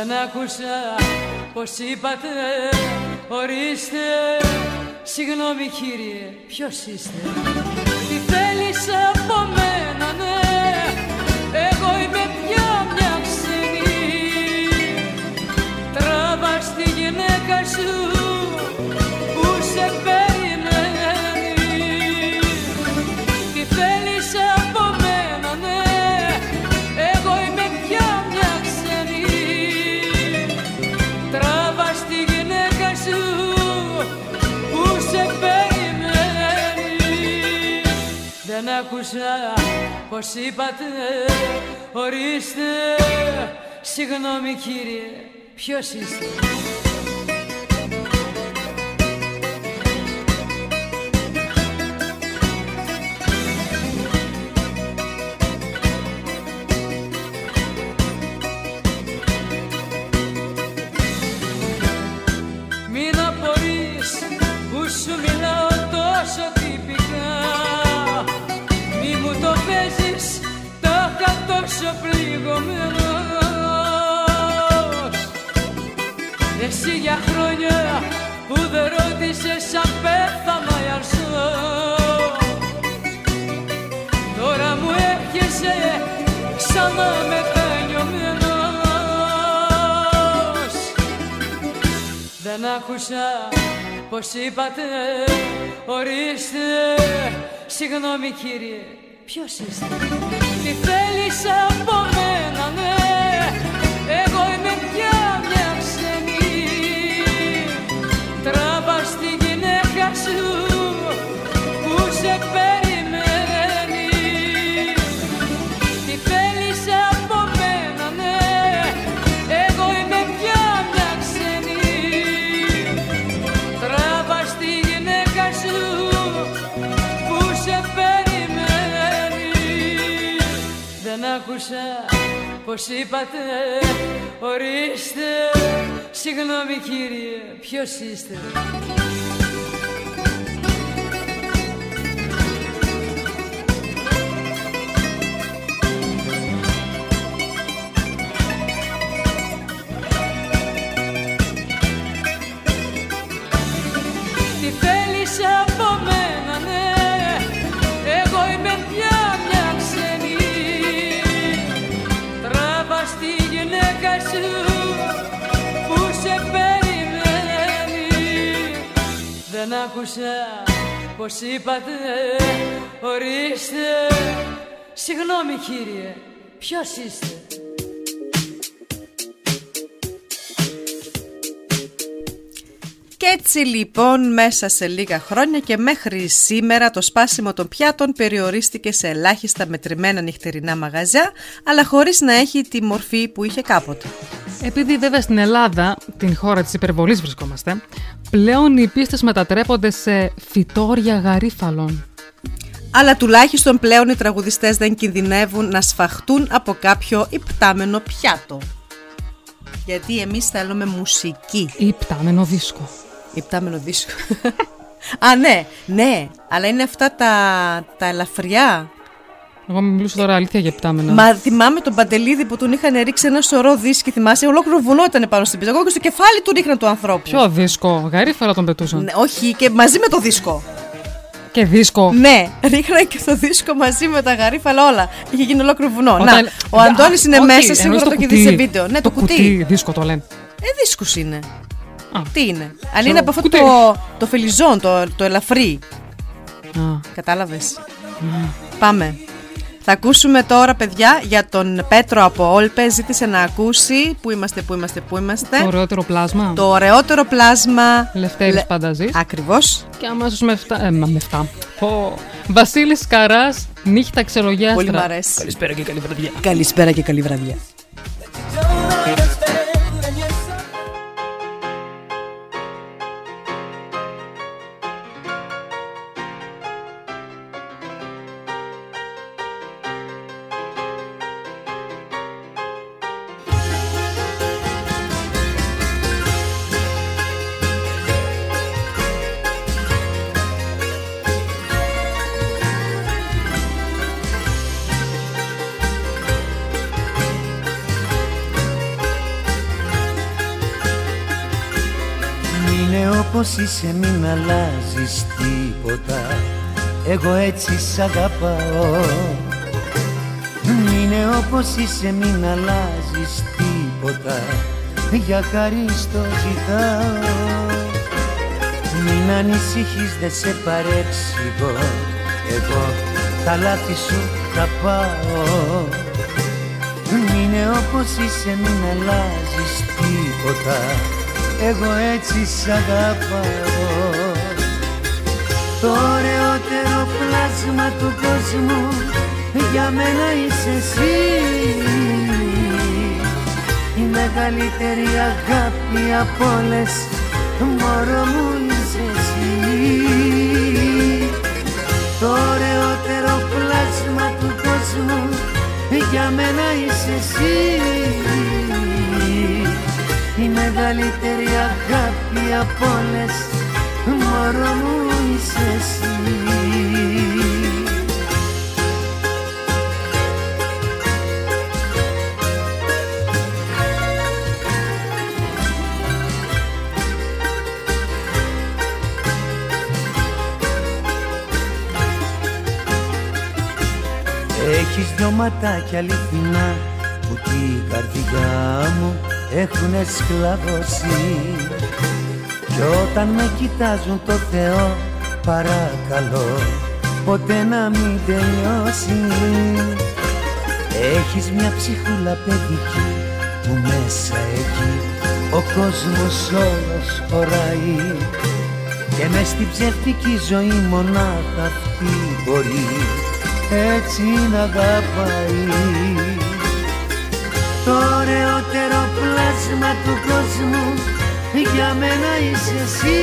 Σαν άκουσα πως είπατε Ορίστε. Συγγνώμη κύριε ποιος είστε; Τι θέλεις από μένα ναι. Εγώ είμαι πια μια ξενή τραβας στη γυναίκα σου Όπως είπατε, ορίστε, συγγνώμη κύριε, ποιος είστε; Εσύ για χρόνια που δεν ρώτησες αν πέθανα ή αν Τώρα μου έρχεσαι σαν να Δεν άκουσα πως είπατε ορίστε. Συγγνώμη κύριε ποιος είστε; Τι θέλεις από μένα ναι. Εγώ είμαι πια πως είπατε Ορίστε. Συγγνώμη κύριε ποιος είστε. Τι θέλεις άκουσα πως είπατε Ορίστε. Συγγνώμη κύριε Ποιος είστε; Και έτσι λοιπόν μέσα σε λίγα χρόνια και μέχρι σήμερα το σπάσιμο των πιάτων περιορίστηκε σε ελάχιστα μετρημένα νυχτερινά μαγαζιά αλλά χωρίς να έχει τη μορφή που είχε κάποτε. Επειδή βέβαια στην Ελλάδα, την χώρα της υπερβολής βρισκόμαστε, πλέον οι πίστες μετατρέπονται σε φυτόρια γαρίφαλων. Αλλά τουλάχιστον πλέον οι τραγουδιστές δεν κινδυνεύουν να σφαχτούν από κάποιο υπτάμενο πιάτο. Γιατί εμείς θέλουμε μουσική. Υπτάμενο δίσκο. Υπτάμενο δίσκο. [laughs] Α, ναι, ναι. Αλλά είναι αυτά τα, τα ελαφριά. Εγώ μιλούσα τώρα αλήθεια για υπτάμενα. Μα θυμάμαι τον Παντελίδη που τον είχαν ρίξει ένα σωρό δίσκοι. Θυμάσαι, ολόκληρο βουνό ήταν πάνω στην πίστα. Εγώ και στο κεφάλι του ρίχναν του ανθρώπου. Ποιο δίσκο, γαρίφαλα τον πετούσαν. Ναι, όχι, και μαζί με το δίσκο. Και δίσκο. Ναι, ρίχναν και το δίσκο μαζί με τα γαρίφαλα όλα. Είχε γίνει ολόκληρο βουνό. Όταν- Να, ο Αντώνης είναι όχι, μέσα, σίγουρα εννοείς το έχει δει κουτί. σε βίντεο. Ναι, το, κουτί. δίσκο το λένε. Ε, δίσκος είναι. Α. Τι είναι; Αν Ξέρω, είναι από αυτό κουτί. το, το φελιζόν, το, το ελαφρύ. Α. Κατάλαβες; Πάμε. Θα ακούσουμε τώρα, παιδιά, για τον Πέτρο από Όλπε. Ζήτησε να ακούσει. Πού είμαστε, πού είμαστε, πού είμαστε. Το ωραιότερο πλάσμα. Το ωραιότερο πλάσμα. Λευτέρης Λε- Πανταζής. Ακριβώς. Και αμέσως με 7. Ε, μα με 7. Πω. Βασίλης Καράς, νύχτα ξερογιάστρα. Πολύ μ' αρέσει. Καλησπέρα και καλή βραδιά. Καλησπέρα και καλή βραδιά. Είναι όπως είσαι μην αλλάζεις τίποτα. Εγώ έτσι σ' αγαπάω. Είναι όπως είσαι μην αλλάζεις τίποτα. Για χάρη στο ζητάω. Μην ανησυχείς δεν σε παρέξηγω Εγώ τα λάθη σου θα πάω. Είναι όπως είσαι μην αλλάζεις τίποτα Εγώ έτσι σ' αγαπάω. Το ωραιότερο πλάσμα του κόσμου Για μένα είσαι εσύ. Η μεγαλύτερη αγάπη από όλες Μωρό μου είσαι εσύ. Το ωραιότερο πλάσμα του κόσμου για μένα είσαι εσύ. Η μεγαλύτερη αγάπη από όλες. Μωρό μου είσαι εσύ. Έχεις δυο ματάκια αληθινά που την καρδιά μου έχουνε σκλαβώσει. Κι όταν με κοιτάζουν το Θεό παρακαλώ ποτέ να μην τελειώσει. Έχεις μια ψυχούλα παιδική που μέσα εκεί ο κόσμος όλος χωράει. Και μες στην ψεύτικη ζωή μονάχα αυτή μπορεί έτσι να αγαπάει Το ωραιότερο πλάσμα του κόσμου. Για μένα είσαι εσύ.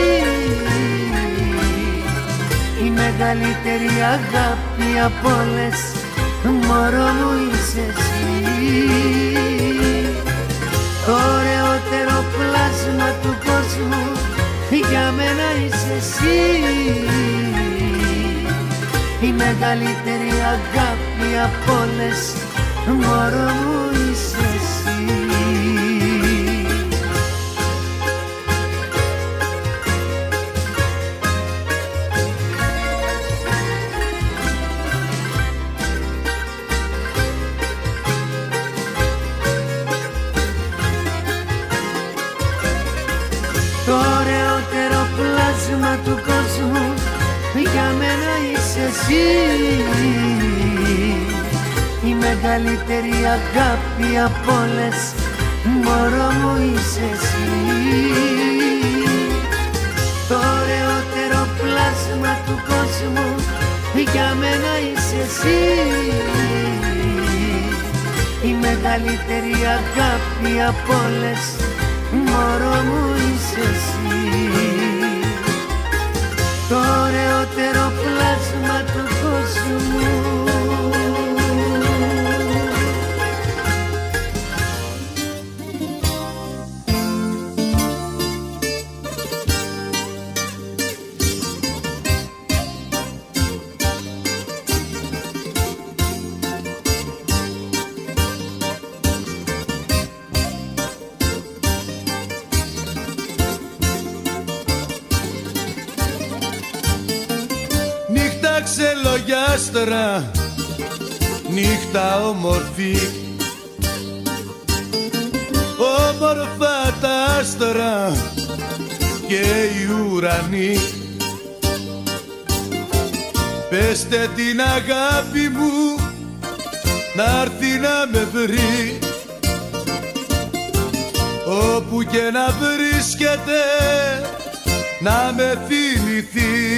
Η μεγαλύτερη αγάπη από όλες. Μωρό μου είσαι εσύ. Το ωραιότερο πλάσμα του κόσμου. Για μένα είσαι εσύ. Η μεγαλύτερη αγάπη από όλες. Μωρό μου είσαι εσύ Το ωραιότερο πλάσμα του κόσμου για μένα είσαι εσύ. η μεγαλύτερη αγάπη από όλες. Μωρό μου είσαι εσύ. Το ωραιότερο πλάσμα του κόσμου για μένα είσαι εσύ. Η μεγαλύτερη αγάπη από όλες. Μωρό μου είσαι εσύ. Το ξελογιάστρα, νύχτα όμορφη. Όμορφα τα άστρα και οι ουρανοί. Πεστε την αγάπη μου να έρθει να με βρει. Όπου και να βρίσκεται να με θυμηθεί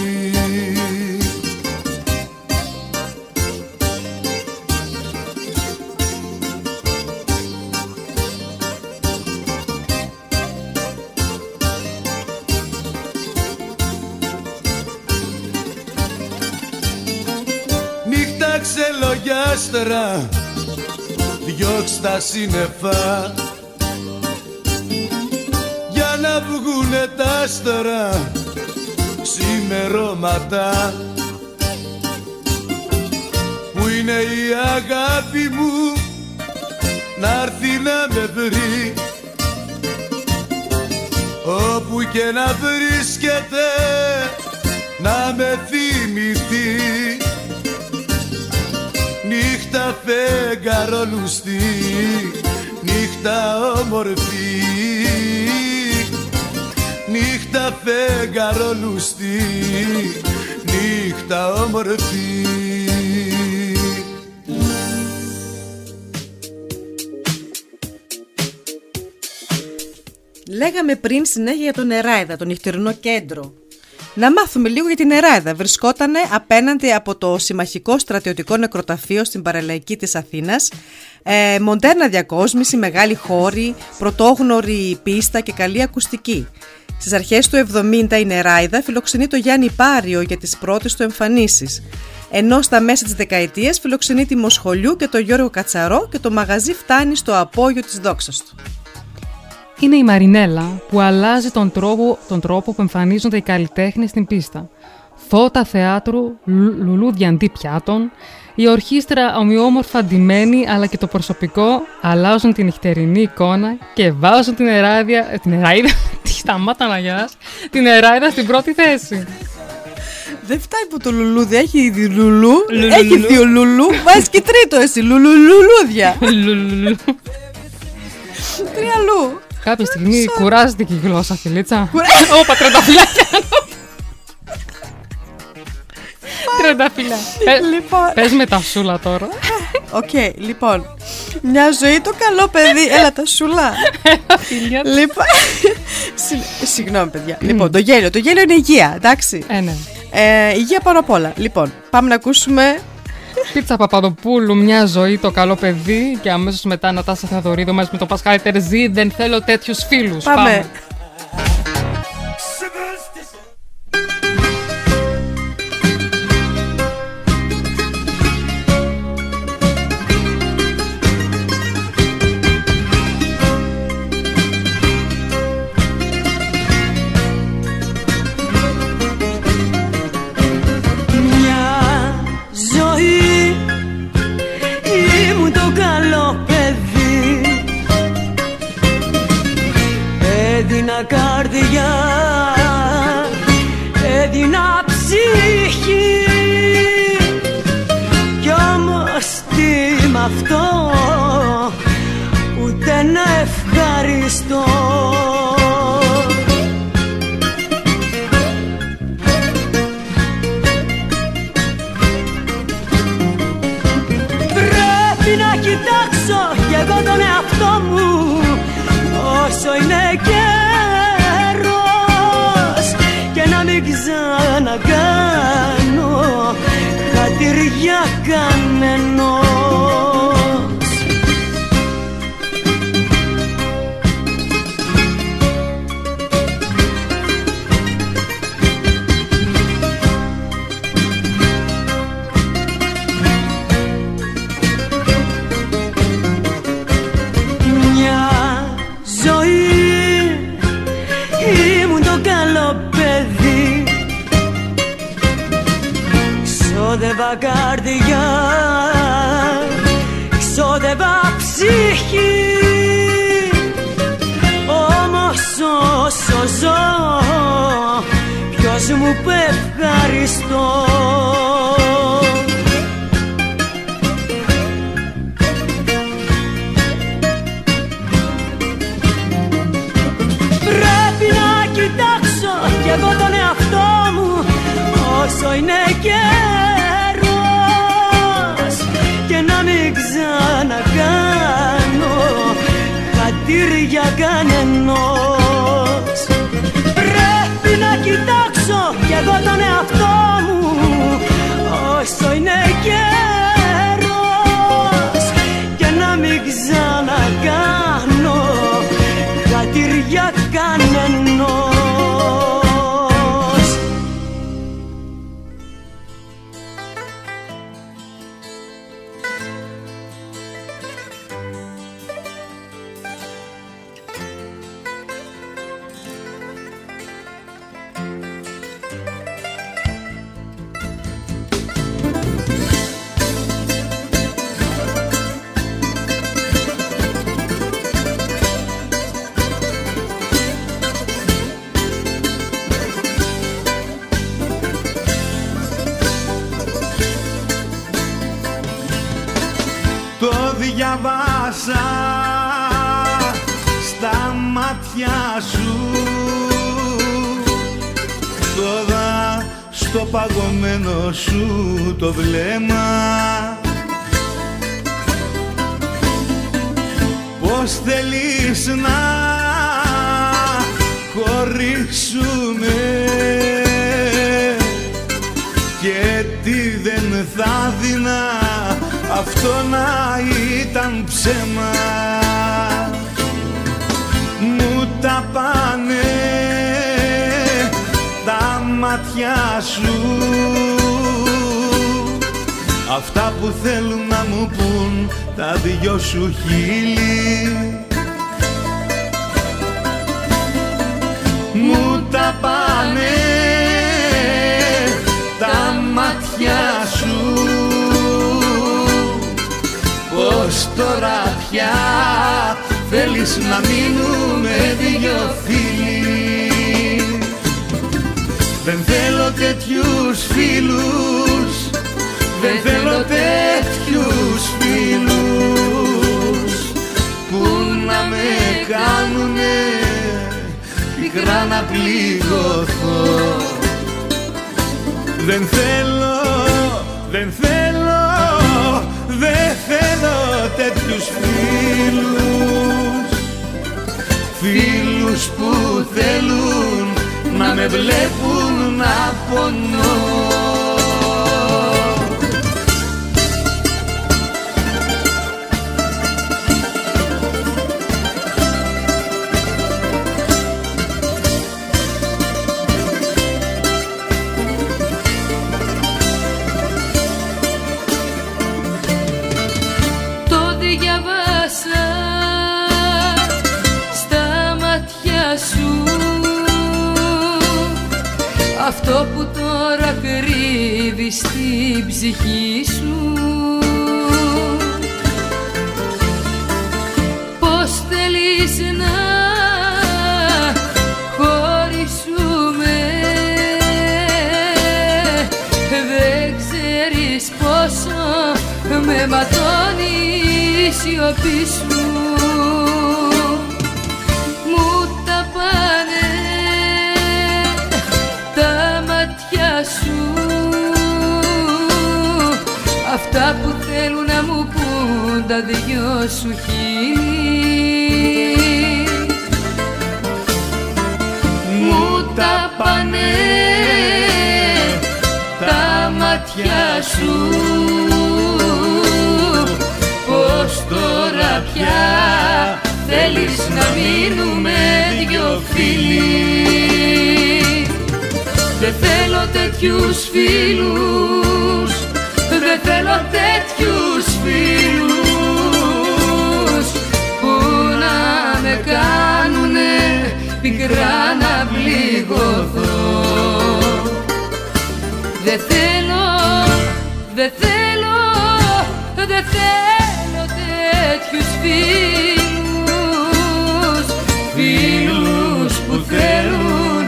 ξελογιάστρα διώξ' τα σύννεφα. Για να βγουνε τα άστρα ξημερώματα. Που είναι η αγάπη μου να έρθει να με βρει. Όπου και να βρίσκεται να με θυμηθεί Νύχτα φεγγαρόλουστη, νύχτα όμορφη Νύχτα φεγγαρόλουστη, νύχτα όμορφη Λέγαμε πριν συνέχεια για τον Νεράιδα, το νυχτερινό κέντρο. Να μάθουμε λίγο για την Νεράιδα. Βρισκόταν απέναντι από το Συμμαχικό Στρατιωτικό Νεκροταφείο στην παραλαϊκή της Αθήνας. Ε, μοντέρνα διακόσμηση, μεγάλη χώρη, πρωτόγνωρη πίστα και καλή ακουστική. Στις αρχές του 70 η Νεράιδα φιλοξενεί το Γιάννη Πάριο για τις πρώτες του εμφανίσεις. Ενώ στα μέσα της δεκαετίας φιλοξενεί τη Μοσχολιού και το Γιώργο Κατσαρό και το μαγαζί φτάνει στο απόγειο της δόξας του. Είναι η Μαρινέλα που αλλάζει τον τρόπο, τον τρόπο που εμφανίζονται οι καλλιτέχνες στην πίστα. Φώτα θεάτρου, λου- λουλούδια αντί πιάτων, η ορχήστρα ομοιόμορφα ντυμένη αλλά και το προσωπικό αλλάζουν την νυχτερινή εικόνα και βάζουν την εράδια, ε, την εράιδα, [laughs] τι σταμάτα να γελάς, την εράιδα στην πρώτη θέση. Δεν φτάνει που το λουλούδι έχει ήδη λουλού, Λουλουλουλου. έχει δύο λουλού, βάζεις και τρίτο εσύ, λουλουλουλούδια. Λουλουλουλου. Τρία λου. Κάποια στιγμή Sorry. κουράζεται και η γλώσσα, Φιλίτσα. Κουρα- Όπα, τρενταφυλάκια. Τρενταφυλά. Λοιπόν. Πες με τα σούλα τώρα. Οκ, λοιπόν. Μια ζωή το καλό παιδί. Έλα τα σουλά. λοιπόν. Συ- Συγγνώμη, παιδιά. Λοιπόν, το γέλιο. Το γέλιο είναι υγεία, εντάξει. Ε, ναι. Ε, υγεία πάνω απ' όλα. Λοιπόν, πάμε να ακούσουμε Πίτσα Παπαδοπούλου, μια ζωή, το καλό παιδί. Και αμέσως μετά Νατάσα Θεοδωρίδου μαζί με τον Πασχάλη Τερζή. Δεν θέλω τέτοιους φίλους. Πάμε. Μια καρδιά, έδινα ψυχή. Κι όμως τι μ' αυτό ούτε να ευχαριστώ ποιος μου είπε ευχαριστώ Πρέπει να κοιτάξω κι εγώ τον εαυτό μου όσο είναι καιρός σου χείλη. Μου τα πάνε τα μάτια σου. Πως τώρα πια θέλεις να μείνουμε δυο φίλοι; Δεν θέλω τέτοιους φίλους δεν θέλω τέτοιους κάνουνε πικρά να πληγωθώ. Δεν θέλω, δεν θέλω, δεν θέλω τέτοιους φίλους. Φίλους που θέλουν να με βλέπουν να πονώ αυτό που τώρα κρύβεις στην ψυχή σου. Πώς θέλεις να χωρίσουμε; Δεν ξέρεις πόσο με ματώνει η σιωπή σου που θέλουν να μου πούν τα δυο σου χείλη. Μου τα πάνε τα μάτια σου. Πως τώρα πια θέλεις να μείνουμε δυο φίλοι. Δεν θέλω τέτοιους φίλους Δεν θέλω τέτοιους φίλους Που να με κάνουνε πικρά να πληγωθώ. Δεν θέλω, δεν θέλω, δεν θέλω τέτοιους φίλους Φίλους που θέλουν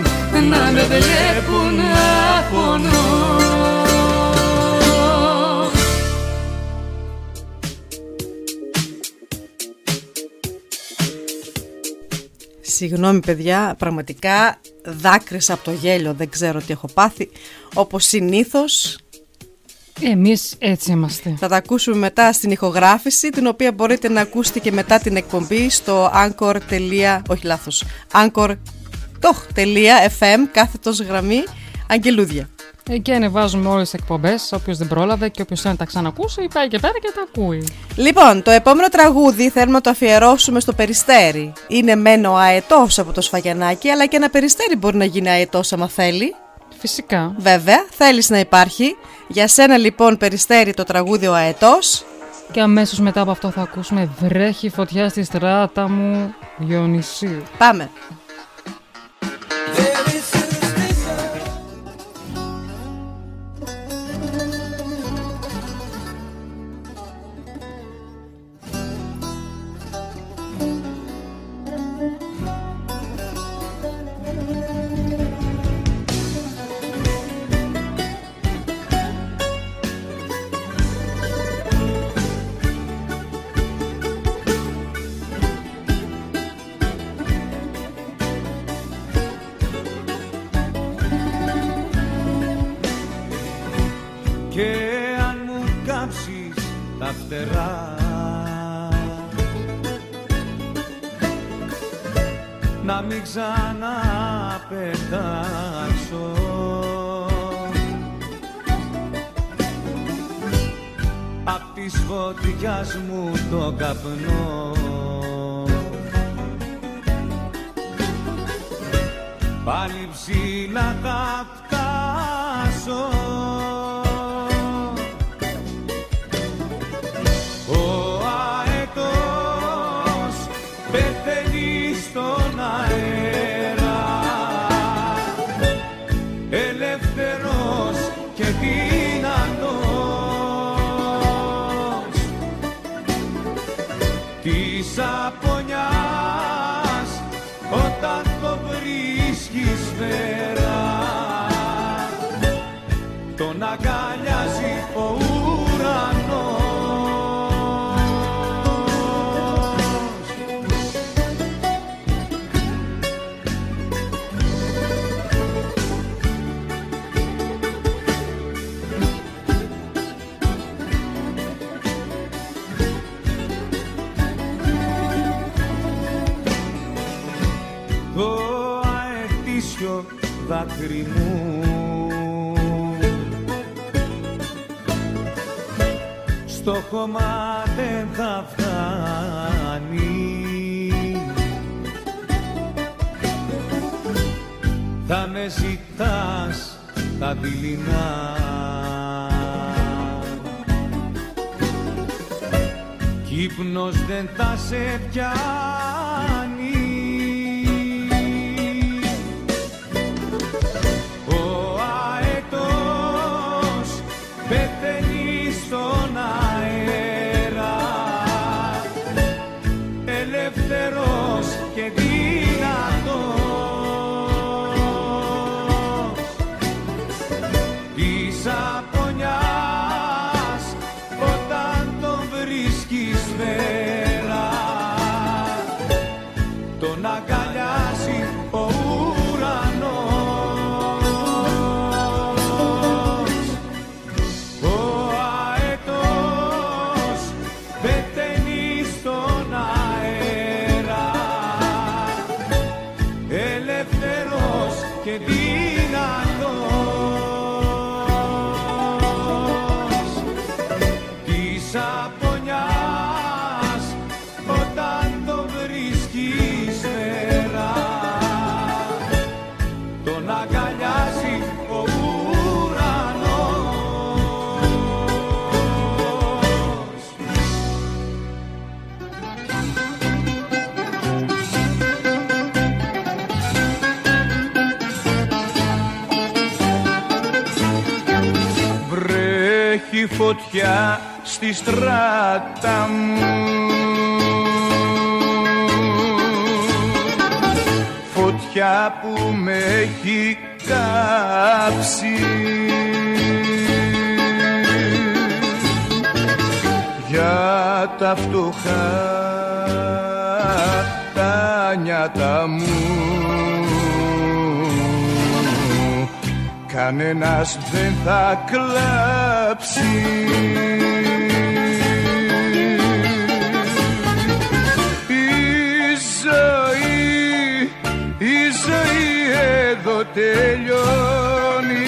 να με βλέπουν να πονώ Συγγνώμη παιδιά, πραγματικά δάκρυσα από το γέλιο, δεν ξέρω τι έχω πάθει. Όπως συνήθως Εμείς έτσι είμαστε. θα τα ακούσουμε μετά στην ηχογράφηση, την οποία μπορείτε να ακούσετε και μετά την εκπομπή στο anchor. όχι λάθος, anchor.fm κάθετος γραμμή Αγγελούδια. Εκεί ανεβάζουμε όλες τις εκπομπές, όποιος δεν πρόλαβε και όποιος θέλει να τα ξανακούσει, πάει και πέρα και τα ακούει. Λοιπόν, το επόμενο τραγούδι θέλουμε να το αφιερώσουμε στο Περιστέρι. Είναι μεν ο αετός από το Σφαγιανάκι, αλλά και ένα περιστέρι μπορεί να γίνει αετός άμα θέλει. Φυσικά. Βέβαια, θέλεις να υπάρχει. Για σένα λοιπόν Περιστέρι το τραγούδι ο αετός. Και αμέσως μετά από αυτό θα ακούσουμε «Βρέχει φωτιά στη στράτα μου Διονυσίου». Πάμε. Δάκρυ μου στο χώμα δεν θα φτάνει. Θα με ζητάς τα δειλινά. Κι ύπνος δεν θα σε πιάνει Βρέχει φωτιά στη στράτα μου. Φωτιά που με έχει κάψει. Για τα φτωχά τα νιάτα μου κανένας δεν θα κλάψει Η ζωή, η ζωή εδώ τελειώνει.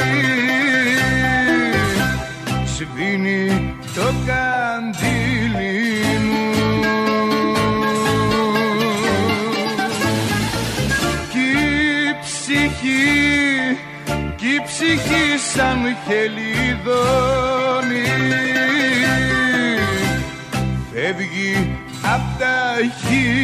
Σβήνει το καντήλι σαν χελιδόνι Φεύγει απ' τα χείλη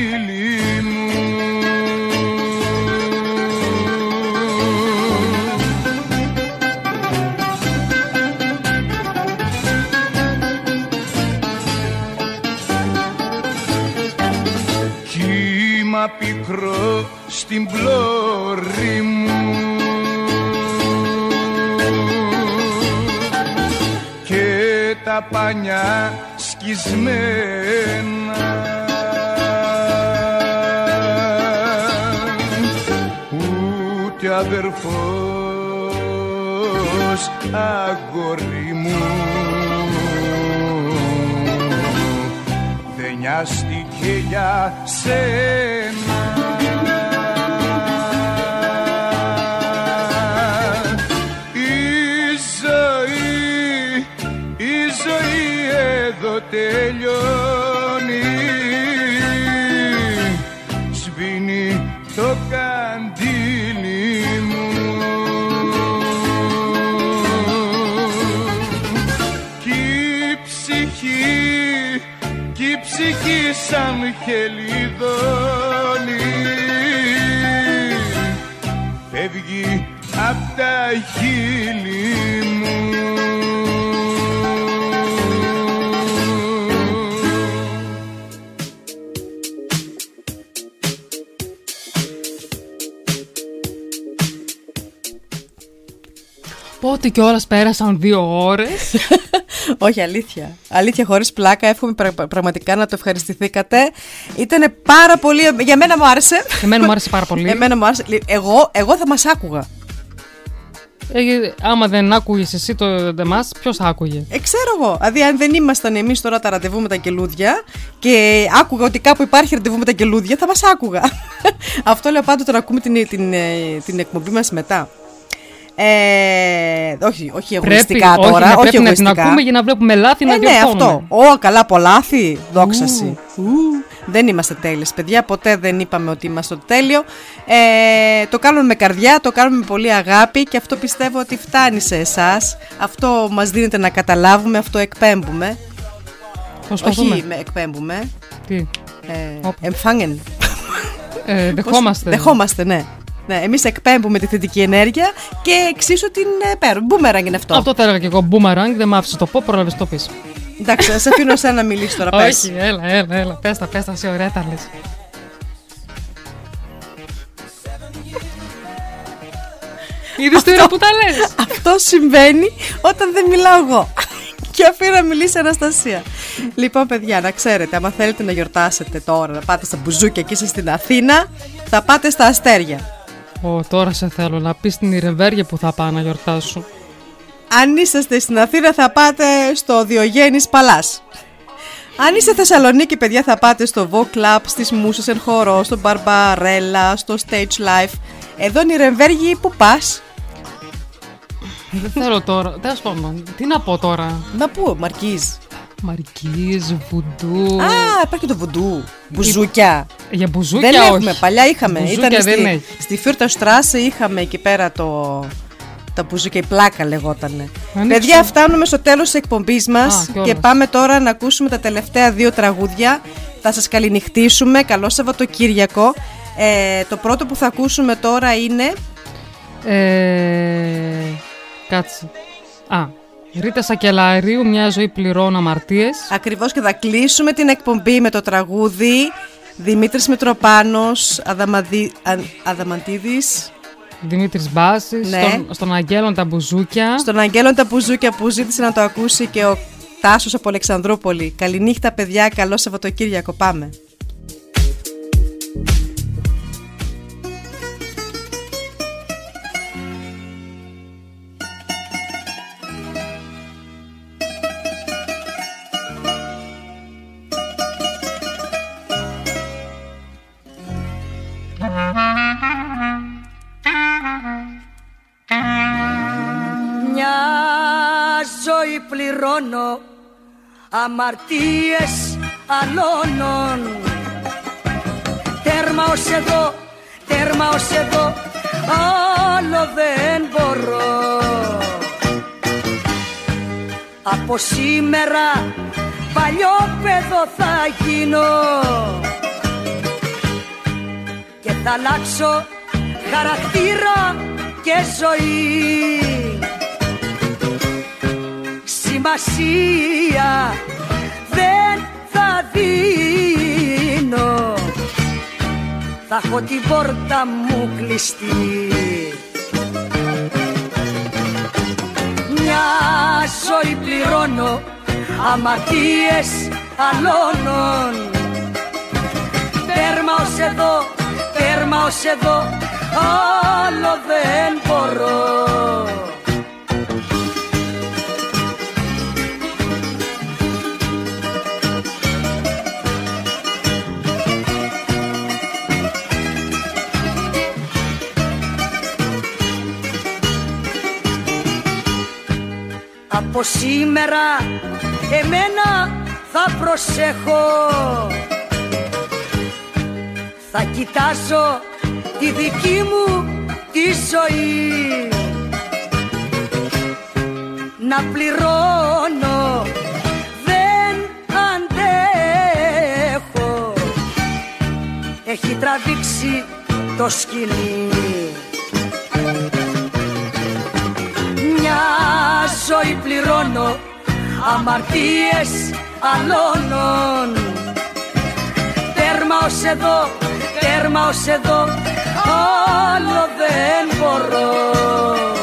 σκισμένα ούτε αδερφός αγόρι μου. Δεν νοιάστηκε για σένα σαν χελιδόνι Φεύγει απ' τα χείλη μου Πότε και ώρας πέρασαν δύο ώρες; [laughs] Όχι, αλήθεια. Αλήθεια, χωρίς πλάκα. Εύχομαι πρα- πραγματικά να το ευχαριστηθήκατε. Ήταν πάρα πολύ. Για μένα μου άρεσε. Εμένα μου άρεσε πάρα [laughs] πολύ. Εμένα μου άρεσε. Εγώ, εγώ θα μας άκουγα. Ε, άμα δεν άκουγες εσύ το εμά, ποιος θα άκουγε; Ε, ξέρω εγώ. Δηλαδή, αν δεν ήμασταν εμείς τώρα τα ραντεβού με τα κελούδια και άκουγα ότι κάπου υπάρχει ραντεβού με τα κελούδια, θα μας άκουγα. [laughs] Αυτό λέω πάντοτε να ακούμε την, την, ε, την εκπομπή μας μετά. Ε, όχι, όχι εγωιστικά πρέπει, τώρα. όχι, όχι πρέπει να την εγωιστικά. ακούμε για να βλέπουμε λάθη να ε, ναι, διορθώνουμε. αυτό. Ω, καλά, από λάθη. Δόξα σοι. Δεν είμαστε τέλειες παιδιά, ποτέ δεν είπαμε ότι είμαστε το τέλειο. Ε, το κάνουμε με καρδιά, το κάνουμε με πολύ αγάπη και αυτό πιστεύω ότι φτάνει σε εσάς. Αυτό μας δίνεται να καταλάβουμε, αυτό εκπέμπουμε. Προσπαθούμε. Όχι με εκπέμπουμε. Τι; Ε, εμφάνεν. Ε, δεχόμαστε. Δεχόμαστε, ναι. Ναι, εμείς εκπέμπουμε τη θετική ενέργεια και εξίσου την ε, παίρνουμε. Μπούμεραγκ είναι αυτό. Αυτό θα έλεγα και εγώ. Boomerang, δεν μ' άφησε το πω, πρόλαβες το πεις. Εντάξει, σε αφήνω εσένα να μιλήσει τώρα. πες. Όχι, έλα, έλα, έλα. Πες τα, πες τα, εσύ ωραία τα λες. Είδες τώρα που τα λες; Αυτό συμβαίνει όταν δεν μιλάω εγώ. [laughs] Και αφήνω να μιλήσει η Αναστασία. Λοιπόν, παιδιά, να ξέρετε, άμα θέλετε να γιορτάσετε τώρα, να πάτε στα μπουζούκια και είστε στην Αθήνα, θα πάτε στα αστέρια. Ω, τώρα σε θέλω να πεις στην Ιρεβέργεια που θα πάω να γιορτάσω. Αν είσαστε στην Αθήνα, θα πάτε στο Διογέννης Παλάς. Αν είστε Θεσσαλονίκη, παιδιά, θα πάτε στο Vogue Club, στις Μούσες εν χορό, στο Barbarella, στο Stage Life. Εδώ είναι η Ρεμβέργη, που πας; Δεν θέλω τώρα. Τέλος πάντων, τι να πω τώρα; Να πού, Μαρκίζ. Μαρκίζ, βουντού. Α, υπάρχει και το βουντού. Μπουζούκια. Για μπουζούκια δεν όχι. έχουμε, παλιά είχαμε. Μπουζούκια Ήταν δεν στη, έχει. στη Φιούρτα Στράσε είχαμε εκεί πέρα το. Τα μπουζούκια, η πλάκα λεγότανε. Ανοίξε. Παιδιά, φτάνουμε στο τέλος της εκπομπής μας Α, κιόλας. και πάμε τώρα να ακούσουμε τα τελευταία δύο τραγούδια. Θα σας καληνυχτήσουμε. Καλό Σαββατοκύριακο. Ε, το πρώτο που θα ακούσουμε τώρα είναι. Ε, κάτσε. Α, Ρίτα Σακελαρίου, μια ζωή πληρών αμαρτίες. Ακριβώς και θα κλείσουμε την εκπομπή με το τραγούδι Δημήτρης Μητροπάνος, Αδαμαδί, Α, Αδαμαντίδης. Δημήτρης Μπάσης, Ναι. στον, στον Αγγέλων τα μπουζούκια. Στον Αγγέλων τα Μπουζούκια που ζήτησε να το ακούσει και ο Τάσος από Αλεξανδρούπολη. Καληνύχτα παιδιά, καλό Σαββατοκύριακο, πάμε. Πληρώνω αμαρτίες αλώνων. Τέρμα ως εδώ, τέρμα ως εδώ, άλλο δεν μπορώ. Από σήμερα παλιό παιδό θα γίνω και θα αλλάξω χαρακτήρα και ζωή Σημασία δεν θα δίνω. Θα έχω την πόρτα μου κλειστή. Μια ζωή πληρώνω αμαρτίες αλώνων. Τέρμα ως εδώ, τέρμα ως εδώ, άλλο δεν μπορώ Από σήμερα εμένα θα προσέχω. Θα κοιτάζω τη δική μου τη ζωή. Να πληρώνω δεν αντέχω. Έχει τραβήξει το σκυλί Μια ζωή πληρώνω αμαρτίες αλώνων. Τέρμα ως εδώ, τέρμα ως εδώ, άλλο δεν μπορώ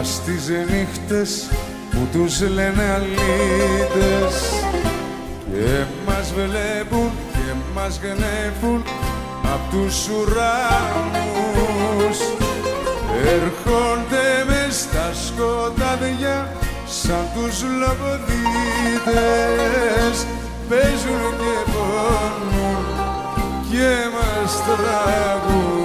φίλοι μας τις νύχτες που τους λένε αλήτες. Και μας βλέπουν και μας γνέφουν απ' τους ουρανούς. Έρχονται μες στα σκοτάδια σαν τους λογοδίτες. Παίζουν και πονούν και μας τραγουδούν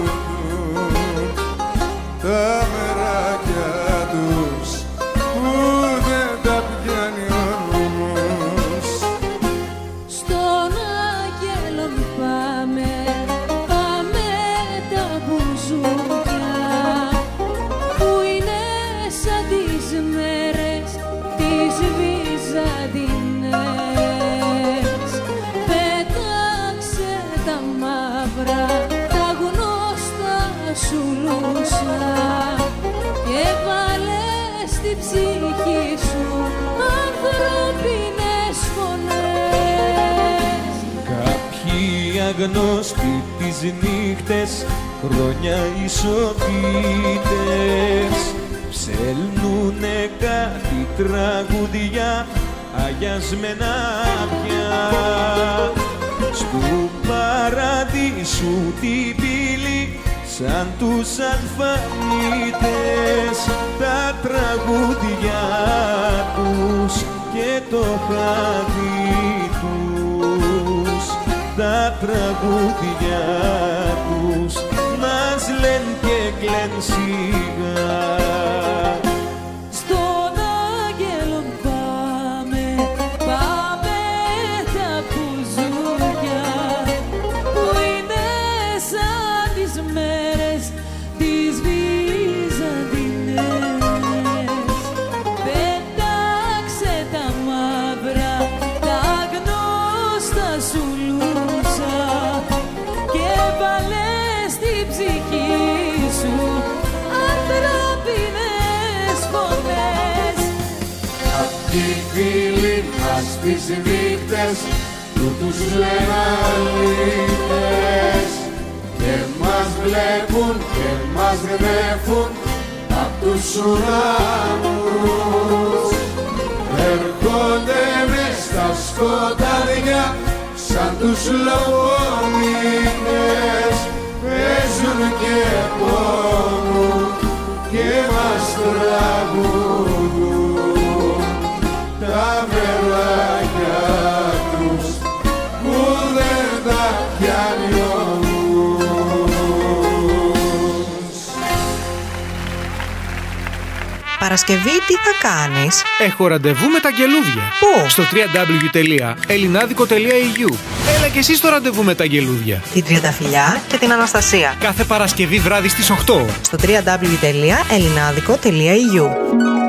αγνώστοι τις νύχτες χρόνια ισοπίτες ψέλνουνε κάτι τραγουδιά αγιασμένα πια. Στου παραδείσου την πύλη σαν τους αλφανίτες. Τα τραγούδια τους και το χάδι. τους τα τραγούδια τους. Μας λένε και κλαίν σιγά τις νύχτες που τους λένε αλήθες και μας βλέπουν και μας γνέφουν απ' τους ουρανούς. Έρχονται μες στα σκοτάδια σαν τους λαγωνίνες παίζουν και πόνουν και μας τραγουδούν Παρασκευή τι θα κάνεις; Έχω ραντεβού με τα γελούδια. Πού; Στο www.elinadico.eu Έλα και εσύ στο ραντεβού με τα γελούδια. Την Τριανταφυλιά και την Αναστασία. Κάθε Παρασκευή βράδυ στις 8. Στο www.elinadico.eu